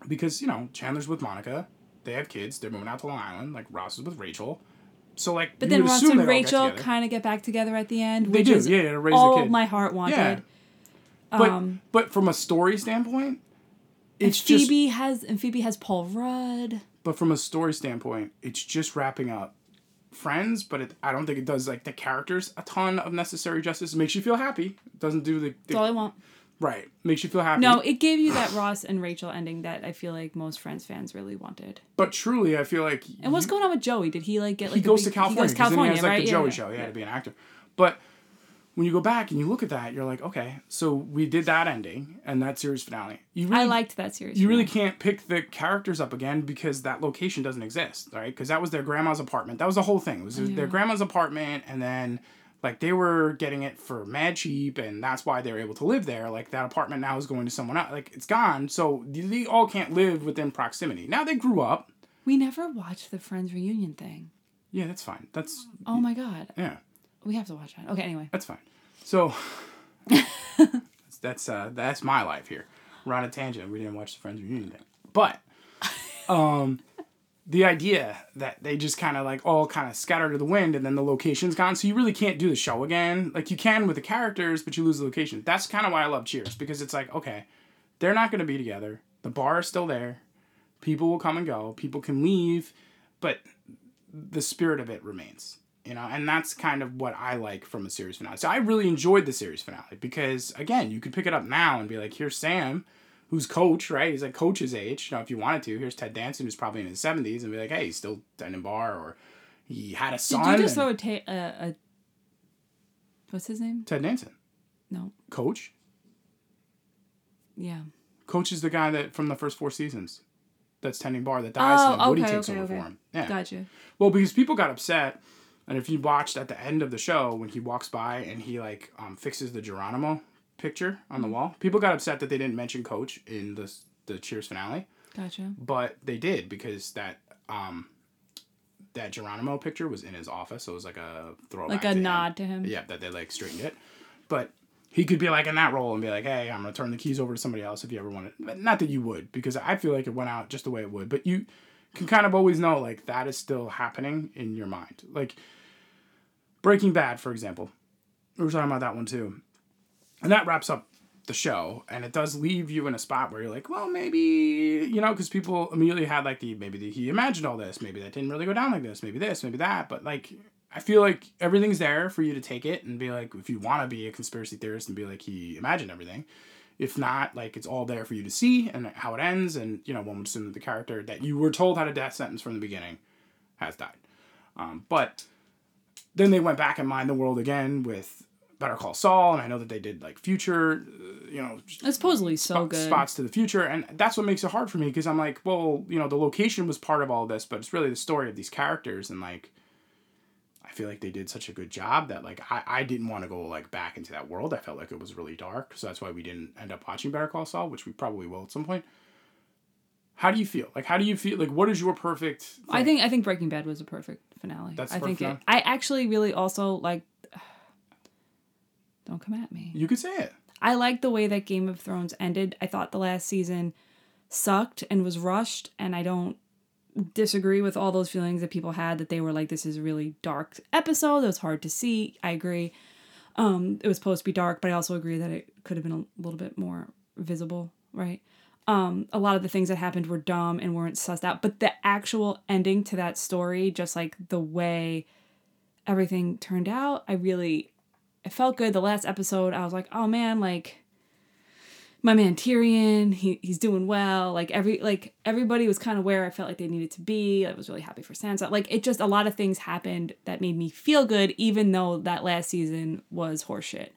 because you know Chandler's with Monica, they have kids, they're moving out to Long Island, like Ross is with Rachel, so like. But you then Ross and they'd all get Rachel kind of get back together at the end, They which do, is yeah, to raise the all kid. my heart wanted. Yeah. But um, but from a story standpoint, and it's just Phoebe has and Phoebe has Paul Rudd. but from a story standpoint, it's just wrapping up Friends, but it, I don't think it does like the characters a ton of necessary justice. It makes you feel happy. It doesn't do the, the That's all I want. right. Makes you feel happy. No, it gave you that Ross and Rachel ending that I feel like most Friends fans really wanted. but truly, I feel like And what's going on with Joey? Did he like get like he a goes big- to California. He goes to California, he has like right? the Yeah, Joey yeah. show. He had to be an actor. But when you go back and you look at that, you're like, okay, so we did that ending and that series finale. You really I liked that series. you really can't pick the characters up again because that location doesn't exist, right? Because that was their grandma's apartment. That was the whole thing. It was their grandma's apartment, and then like they were getting it for mad cheap, and that's why they were able to live there. Like that apartment now is going to someone else. Like it's gone, so they all can't live within proximity. Now they grew up. We never watched the Friends reunion thing. Yeah, that's fine. That's Oh my god, yeah, we have to watch that. Okay, anyway. that's fine. So that's that's, uh, that's my life here. We're on a tangent. We didn't watch the Friends reunion thing, but um, the idea that they just kind of like all kind of scatter to the wind, and then the location's gone, so you really can't do the show again. Like you can with the characters, but you lose the location. That's kind of why I love Cheers because it's like okay, they're not going to be together. The bar is still there. People will come and go. People can leave, but the spirit of it remains you know and that's kind of what i like from a series finale so i really enjoyed the series finale because again you could pick it up now and be like here's sam who's coach right he's like coach's age you know if you wanted to here's ted danson who's probably in his 70s and be like hey he's still tending bar or he had a son Did you just and- throw a, ta- a, a what's his name? ted danson No, coach yeah. coach is the guy that from the first four seasons that's tending bar that dies and Oh, then woody okay, takes okay, over okay. for him yeah Gotcha. Well, because people got upset, and if you watched at the end of the show when he walks by and he like um, fixes the Geronimo picture on the wall, people got upset that they didn't mention Coach in the the Cheers finale, Gotcha. but they did because that um that Geronimo picture was in his office, so it was like a throwback, Like to a him. nod to him. Yeah, that they like straightened it, but. He could be like in that role and be like, "Hey, I'm gonna turn the keys over to somebody else if you ever want it." But not that you would, because I feel like it went out just the way it would. But you can kind of always know like that is still happening in your mind. Like Breaking Bad, for example. We were talking about that one too. And that wraps up the show. And it does leave you in a spot where you're like, well, maybe, you know, because people immediately had like the, maybe the, he imagined all this. Maybe that didn't really go down like this. Maybe this, maybe that. But like, I feel like everything's there for you to take it and be like, if you want to be a conspiracy theorist and be like, he imagined everything. If not, like it's all there for you to see and how it ends. And, you know, one would assume that the character that you were told had a death sentence from the beginning has died. Um, but then they went back and mined the world again with Better Call Saul, and I know that they did like future, uh, you know, It's supposedly so good. spots to the future, and that's what makes it hard for me because I'm like, well, you know, the location was part of all this, but it's really the story of these characters, and like, I feel like they did such a good job that like I, I didn't want to go like back into that world. I felt like it was really dark, so that's why we didn't end up watching Better Call Saul, which we probably will at some point. How do you feel? Like, how do you feel? Like, what is your perfect? Thing? I think I think Breaking Bad was a perfect finale. That's I perfect think it. I actually really also like. Don't come at me. you could say it. I like the way that Game of Thrones ended. I thought the last season sucked and was rushed, and I don't disagree with all those feelings that people had that they were like, this is a really dark episode. It was hard to see. I agree. Um, it was supposed to be dark, but I also agree that it could have been a little bit more visible, right? Um, a lot of the things that happened were dumb and weren't sussed out, but the actual ending to that story, just like the way everything turned out, I really it felt good. The last episode, I was like, oh man, like my man Tyrion, he he's doing well. Like every like everybody was kind of where I felt like they needed to be. I was really happy for Sansa. Like it just a lot of things happened that made me feel good, even though that last season was horseshit.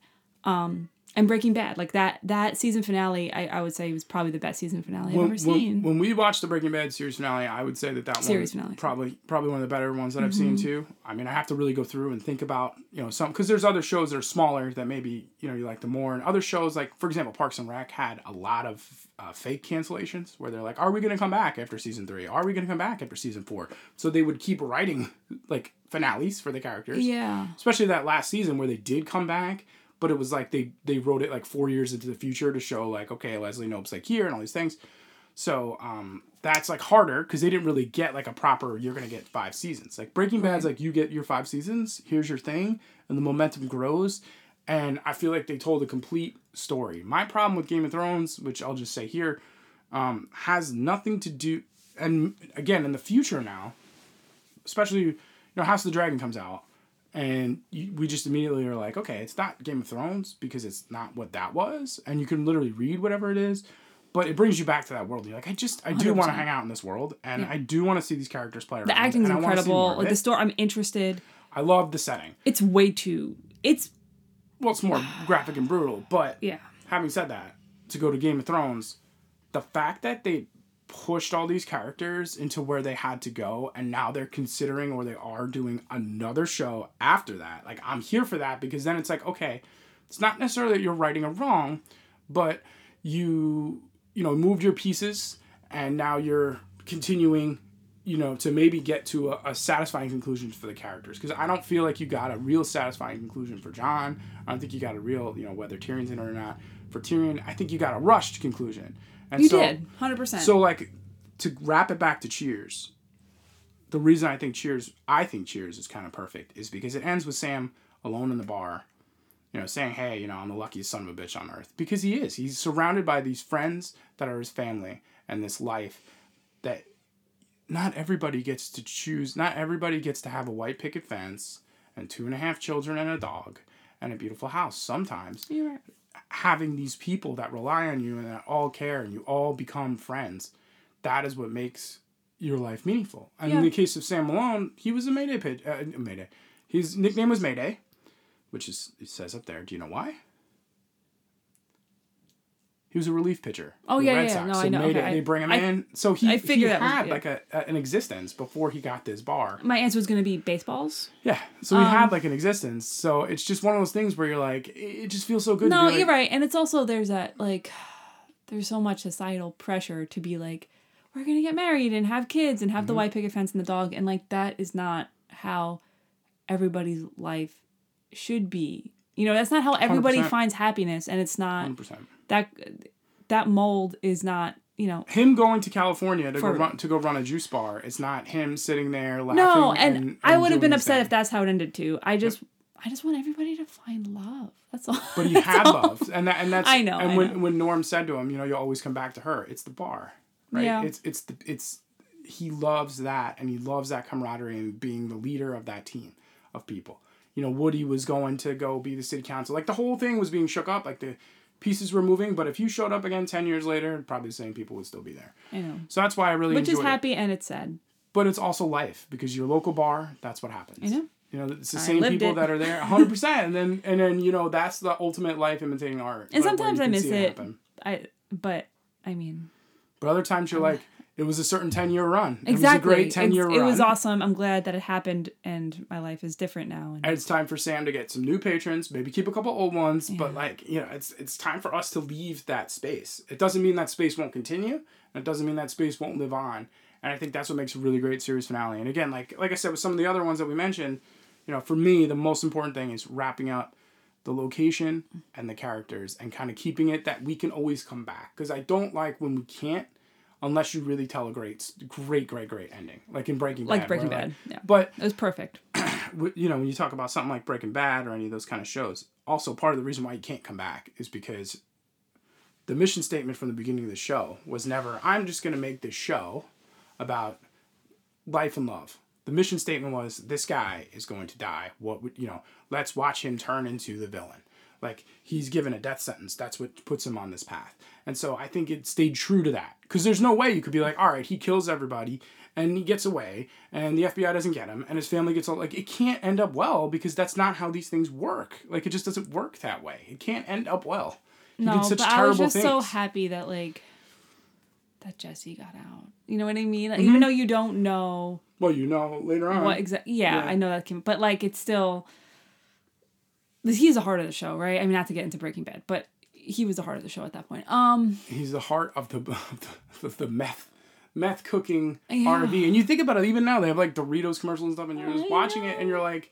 Um and Breaking Bad, like that that season finale, I, I would say was probably the best season finale I've When, ever seen. when, when we watched the Breaking Bad series finale, I would say that that Series one finale. probably probably one of the better ones that I've seen too. I mean, I have to really go through and think about you know some because there's other shows that are smaller that maybe you know you like the more, and other shows like for example Parks and Rec had a lot of uh, fake cancellations where they're like, are we going to come back after season three? Are we going to come back after season four? So they would keep writing like finales for the characters yeah. especially that last season where they did come back but it was like they they wrote it like four years into the future to show like okay leslie knope's like here and all these things. So um that's like harder because they didn't really get like a proper you're gonna get five seasons. Like breaking bad's like you get your five seasons here's your thing and the momentum grows. And i feel like they told a complete story. My problem with game of thrones which i'll just say here um, has nothing to do and again in the future now especially you know house of the dragon comes out and you, we just immediately are like okay it's not game of thrones because it's not what that was and you can literally read whatever it is but it brings you back to that world you're like i just i do want to hang out in this world and i do want to see these characters play around The acting's and I wanna see more incredible. Like the story, I'm interested. i love the setting It's way too. It's well it's more graphic and brutal but yeah. having said that, to go to Game of Thrones, the fact that they pushed all these characters into where they had to go and now they're considering or they are doing another show after that. Like I'm here for that because then it's like, okay, it's not necessarily that you're righting a wrong, but you you know, moved your pieces and now you're continuing you know, to maybe get to a, a satisfying conclusion for the characters. Because I don't feel like you got a real satisfying conclusion for Jon. I don't think you got a real, you know, whether Tyrion's in it or not. For Tyrion, I think you got a rushed conclusion. And You so, did, hundred percent. So, like, to wrap it back to Cheers, the reason I think Cheers, I think Cheers is kind of perfect, is because it ends with Sam alone in the bar, you know, saying, "Hey, you know, I'm the luckiest son of a bitch on earth," because he is. He's surrounded by these friends that are his family and this life that not everybody gets to choose. Not everybody gets to have a white picket fence and two and a half children and a dog and a beautiful house. Sometimes You're right. Having these people that rely on you and that all care and you all become friends, that is what makes your life meaningful. And in the case of Sam Malone, he was a Mayday pitch. Uh, Mayday. His nickname was Mayday, which is it says up there. Do you know why? He was a relief pitcher. Oh, yeah, Red yeah, Sox. no, so I know, Mayday, okay, I- they bring him I- in. So he, I he figured that was- had yeah. like a, a- an existence before he got this bar. My answer was gonna be baseballs. Yeah. So he Um, had like an existence. So it's just one of those things where you're like, it it just feels so good. to No, like, you're right, and it's also there's that like, there's so much societal pressure to be like, we're gonna get married and have kids and have Mm-hmm. the white picket fence and the dog, and like that is not how everybody's life should be. You know, that's not how everybody 100%. finds happiness, and it's not 100%. that that mold is not. You know, him going to California to For- go run to go run a juice bar. It's not him sitting there laughing. no, and, and, I would have been upset thing. if that's how it ended too. I just, I just want everybody to find love. That's all. But he had all. love, and that and that's I know, And I when know. when Norm said to him, you know, you always come back to her. It's the bar, right? Yeah. It's it's the it's he loves that, and he loves that camaraderie and being the leader of that team of people. You know, Woody was going to go be the city council. Like the whole thing was being shook up. Like the pieces were moving. But if you showed up again ten years later, probably the same people would still be there. I know, So that's why I really which is enjoyed it. happy and it's sad. but it's also life because your local bar that's what happens I know. you know it's the I same people it. that are there 100% and then and then you know that's the ultimate life imitating art And sometimes I miss it. happen. I, but I mean, but other times you're like it was a certain 10 year run. Exactly. It was a great 10 year run. It was awesome. I'm glad that it happened, and my life is different now. And And it's time for Sam to get some new patrons, maybe keep a couple old ones, but like, you know, it's it's time for us to leave that space. It doesn't mean that space won't continue, and it doesn't mean that space won't live on. And I think that's what makes a really great series finale. And again, like like I said with some of the other ones that we mentioned, you know, for me, the most important thing is wrapping up the location and the characters and kind of keeping it that we can always come back. Because I don't like when we can't unless you really tell a great, great, great, great ending. Like in Breaking Bad. Like Breaking Bad, yeah. But it was perfect. you know, when you talk about something like Breaking Bad or any of those kind of shows, also part of the reason why you can't come back is because the mission statement from the beginning of the show was never, I'm just going to make this show about life and love. The mission statement was, this guy is going to die. What would, you know, let's watch him turn into the villain. Like, he's given a death sentence. That's what puts him on this path. And so I think it stayed true to that. Because there's no way you could be like, all right, he kills everybody and he gets away and the FBI doesn't get him and his family gets all like it can't end up well because that's not how these things work. Like it just doesn't work that way. It can't end up well. He No, did such but I was just so happy that like that Jesse got out. You know what I mean? Like, Mm-hmm. Even though you don't know well, you know, later on. what exactly. Yeah, Yeah. I know that came, but like it's still. He's the heart of the show, right? I mean, not to get into Breaking Bad, but he was the heart of the show at that point. Um, he's the heart of the of the, the meth meth cooking Yeah. R&B. And you think about it, even now they have like Doritos commercials and stuff, and you're just watching it, and you're like,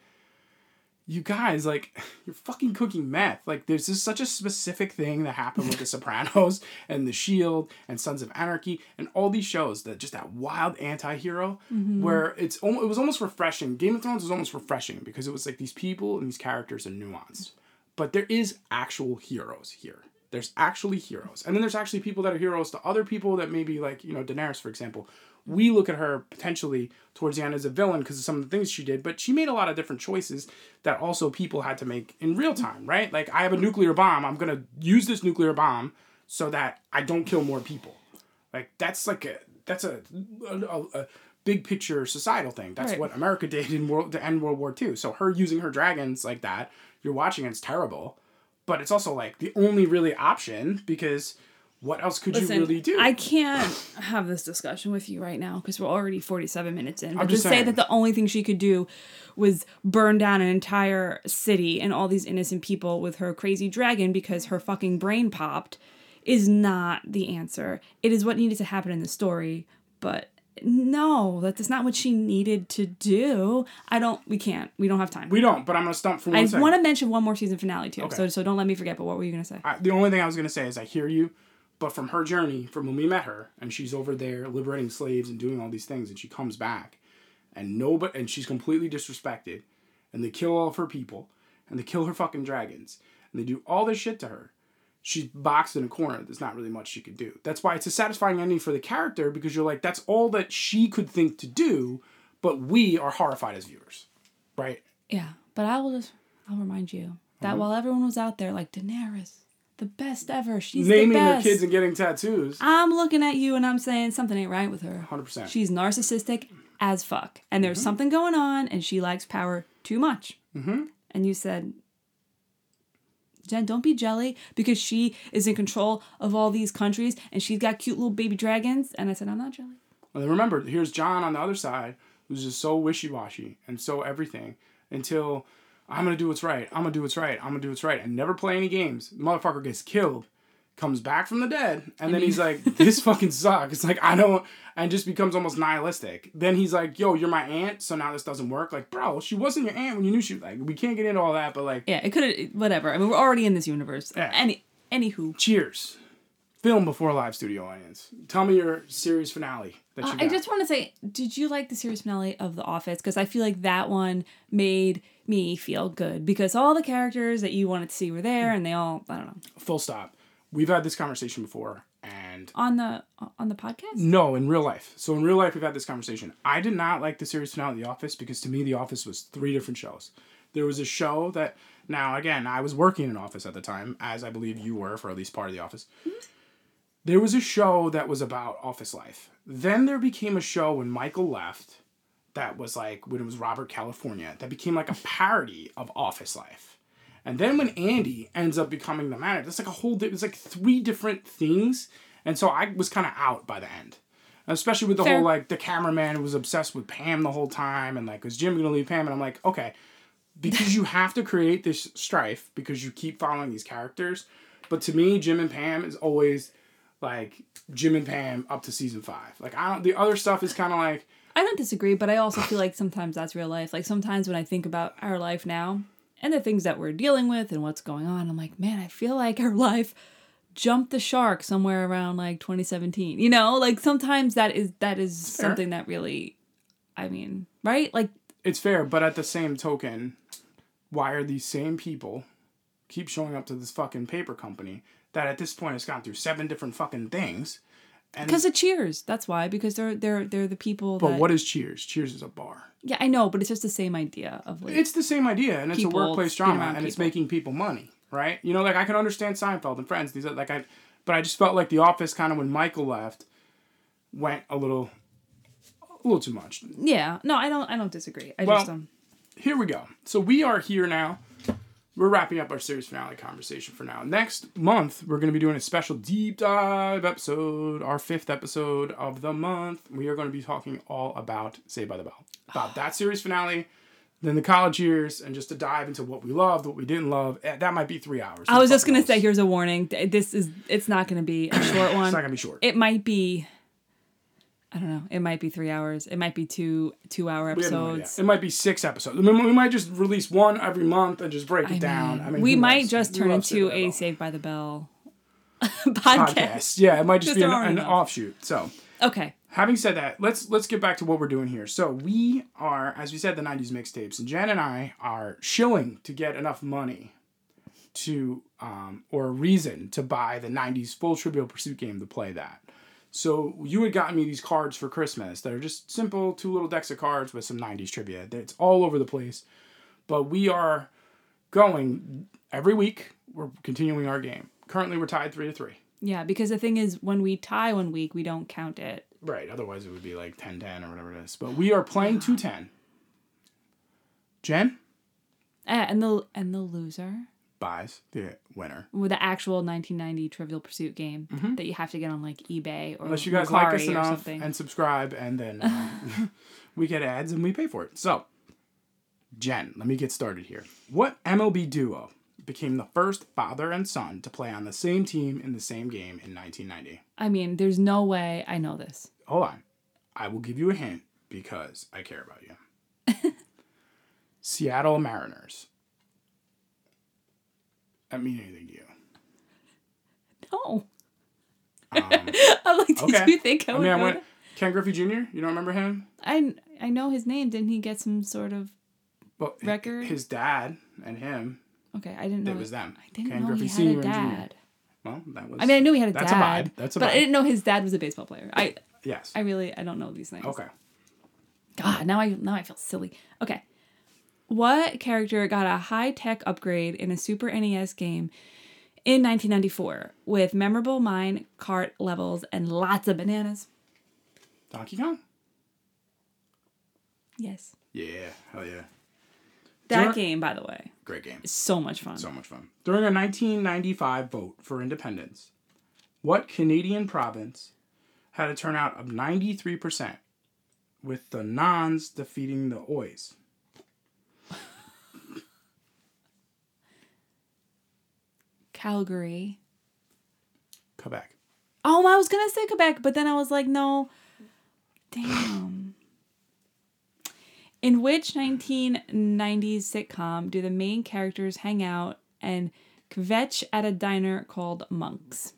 you guys, like, you're fucking cooking meth. Like, there's just such a specific thing that happened with The Sopranos and The Shield and Sons of Anarchy and all these shows that just that wild anti-hero where it's almost, it was almost refreshing. Game of Thrones was almost refreshing because it was like these people and these characters are nuanced. But there is actual heroes here. There's actually heroes. And then there's actually people that are heroes to other people that maybe like, you know, Daenerys, for example. We look at her potentially towards the end as a villain because of some of the things she did, but she made a lot of different choices that also people had to make in real time, right? Like, I have a nuclear bomb. I'm going to use this nuclear bomb so that I don't kill more people. Like, that's like a, that's a, a, a big picture societal thing. That's Right. what America did in world to end World War II. So her using her dragons like that, you're watching it's terrible, but it's also like the only really option because what else could listen, you really do? I can't have this discussion with you right now because we're already 47 minutes in. But to just say saying. that the only thing she could do was burn down an entire city and all these innocent people with her crazy dragon because her fucking brain popped is not the answer. It is what needed to happen in the story, but no, that is not what she needed to do. I don't. We can't. We don't have time. we don't, but I'm gonna stump for one I second. want to mention one more season finale too. Okay. So so don't let me forget. But what were you gonna say? I, the only thing I was gonna say is I hear you, but from her journey, from when we met her, and she's over there liberating slaves and doing all these things, and she comes back, and nobody, and she's completely disrespected, and they kill all of her people, and they kill her fucking dragons, and they do all this shit to her. She's boxed in a corner. There's not really much she could do. That's why it's a satisfying ending for the character because you're like, that's all that she could think to do, but we are horrified as viewers, right? Yeah, but I will just I'll remind you that Mm-hmm. while everyone was out there like Daenerys, the best ever, she's Naming the their best. kids and getting tattoos. I'm looking at you and I'm saying something ain't right with her. 100%. She's narcissistic as fuck, and there's something going on, and she likes power too much. Mm-hmm. And you said. Don't be jelly because she is in control of all these countries and she's got cute little baby dragons. And I said, I'm not jelly. Then remember, here's Jon on the other side, who's just so wishy washy and so everything until I'm gonna do what's right. I'm gonna do what's right. I'm gonna do what's right, and never play any games. Motherfucker gets killed, comes back from the dead, and then he's like, "This fucking sucks." It's like I don't, and just becomes almost nihilistic. Then he's like, "Yo, you're my aunt, so now this doesn't work." Like, bro, she wasn't your aunt when you knew she. Like, we can't get into all that, but like, Yeah, it could have, whatever. I mean, we're already in this universe. Yeah. Any, anywho. cheers. Film before live studio audience. Tell me your series finale that you Uh. I just want to say, did you like the series finale of The Office? Because I feel like that one made me feel good because all the characters that you wanted to see were there, and they all I don't know Full stop. We've had this conversation before, and on the on the podcast. No, in real life. So in real life, we've had this conversation. I did not like the series finale of The Office because to me, The Office was three different shows. There was a show that now again I was working in Office at the time, as I believe you were for at least part of The Office. Mm-hmm. There was a show that was about office life. Then there became a show when Michael left that was like when it was Robert California that became like a parody of office life. And then when Andy ends up becoming the manager, it's like a whole. It's like three different things, and so I was kind of out by the end. especially with the Fair. whole like the cameraman who was obsessed with Pam the whole time, and like, was Jim gonna leave Pam? And I'm like, okay, because you have to create this strife because you keep following these characters. But to me, Jim and Pam is always like Jim and Pam up to season five. Like I don't. The other stuff is kind of like I don't disagree, but I also feel like sometimes that's real life. Like sometimes when I think about our life now and the things that we're dealing with and what's going on, I'm like, man, I feel like our life jumped the shark somewhere around like 2017. You know, like sometimes that is that is Fair. something that really, I mean, right? Like it's fair, but at the same token, why are these same people keep showing up to this fucking paper company that at this point has gone through seven different fucking things? Because of Cheers, that's why. Because they're they're they're the people. but that, what is Cheers? Cheers is a bar. Yeah, I know, but it's just the same idea of like. It's the same idea, and it's a workplace drama, and it's making people money, right? You know, like I can understand Seinfeld and Friends. These are like I, but I just felt like The Office, kind of when Michael left, went a little, a little too much. yeah, no, I don't. I don't disagree. I Well, just um. here we go. So we are here now. We're wrapping up our series finale conversation for now. Next month, we're going to be doing a special deep dive episode, our fifth episode of the month. We are going to be talking all about Saved by the Bell, about that series finale, then the college years, and just to dive into what we loved, what we didn't love. Eh, That might be three hours. I was just gonna say, here's a warning. This is it's not gonna be a short one. it's not going to be short. it might be I don't know. It might be three hours. It might be two two hour no episodes. It might be six episodes. I mean, we might just release one every month and just break it I down. I mean, we might knows? just turn into a. Saved by the Bell podcast. podcast. Yeah, it might just, Just be an, an offshoot. So. Okay. having said that, let's let's get back to what we're doing here. So we are, as we said, the '90s mixtapes, and Jen and I are shilling to get enough money to, um, or a reason to buy the '90s full Trivial Pursuit game to play that. So you had gotten me these cards for Christmas that are just simple two little decks of cards with some '90s trivia. It's all over the place, but we are going every week. We're continuing our game. Currently, we're tied three to three. Yeah, because the thing is, when we tie one week, we don't count it. Right, otherwise it would be like 10 10 or whatever it is. But we are playing 210. Jen Uh, and the and the loser buys the winner. with the actual 1990 Trivial Pursuit game that you have to get on like eBay or Mm-hmm. Unless you guys like us enough and subscribe, and then um, we get ads and we pay for it. So, Jen, let me get started here. What MLB duo became the first father and son to play on the same team in the same game in 1990? I mean, there's no way I know this. Hold on. I will give you a hint because I care about you. Seattle Mariners. That mean anything to you? No. Um, I'm like, did okay. you think I I would mean, I went that? Ken Griffey Jr. You don't remember him? I I know his name. Didn't he get some sort of Well, Record? His dad and him. okay? I didn't know It was them. I didn't Ken know Griffey he had Senior a dad. Well, that was. I mean, I knew he had a That's a dad. vibe. That's a vibe. but I didn't know his dad was a baseball player. I yes. I really I don't know these things. okay. God, now I now I feel silly. Okay. What character got a high-tech upgrade in a Super NES game in 1994 with memorable mine cart levels and lots of bananas? Donkey Kong. Yes. Yeah. Hell yeah. That Dur- game, by the way, Great game. so much fun. So much fun. During a 1995 vote for independence, what Canadian province had a turnout of 93%, with the Nons defeating the Ouis? Calgary. Quebec. Oh, I was gonna say Quebec, but then I was like, no. Damn. In which 1990s sitcom do the main characters hang out and kvetch at a diner called Monks?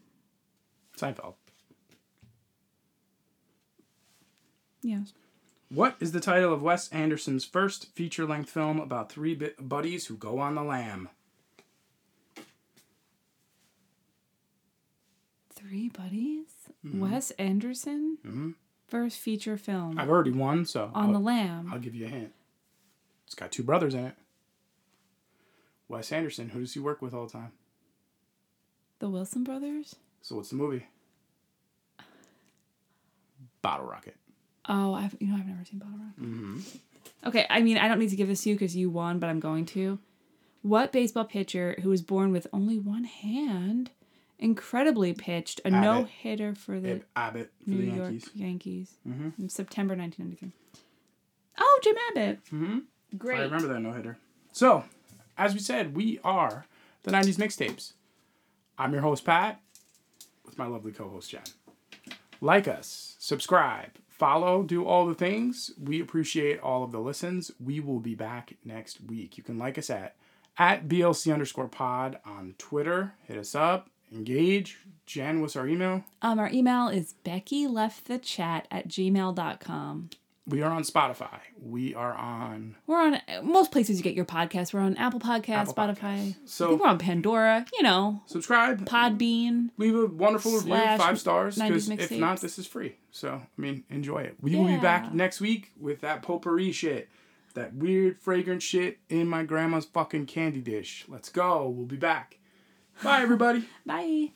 Seinfeld. Yes. What is the title of Wes Anderson's first feature length film about three buddies who go on the lam? Three Buddies? Mm-hmm. Wes Anderson? First feature film. I've already won, so on I'll, the Lamb. I'll give you a hint. It's got two brothers in it. Wes Anderson, who does he work with all the time? the Wilson brothers? So what's the movie? Bottle Rocket. Oh, I've you know I've never seen Bottle Rocket. Mm-hmm. Okay, I mean I don't need to give this to you because you won, but I'm going to. What baseball pitcher who was born with only one hand incredibly pitched a no hitter for the Ab- Abbott for New the York Yankees. Yankees Mhm. in September 1993. Oh, Jim Abbott. Mm-hmm. Great. I remember that no hitter. So, as we said, we are the 90s mixtapes. I'm your host, Pat, with my lovely co host, Jen. Like us, subscribe, follow, do all the things. We appreciate all of the listens. We will be back next week. You can like us at, at BLC underscore pod on Twitter. Hit us up, engage. Jen, what's our email? Um, our email is Becky left the chat at gmail.com. We are on Spotify. We are on We're on most places you get your podcast. We're on Apple Podcasts, Apple Spotify. Podcasts. So we're on Pandora, you know, subscribe, Podbean. leave a wonderful review, five stars, because if not, this is free. So, I mean, enjoy it. We will be back next week with that potpourri shit. That weird, fragrant shit in my grandma's fucking candy dish. Let's go. We'll be back. Bye, everybody. Bye.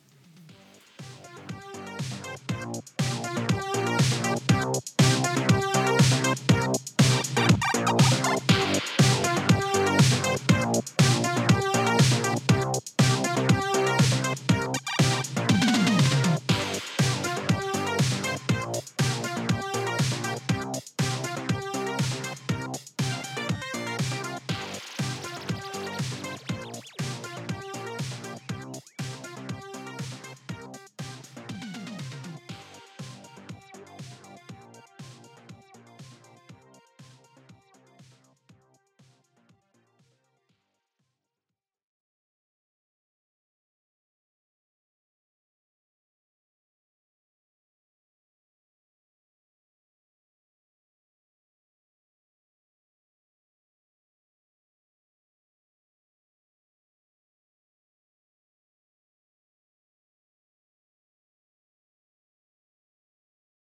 Thank you.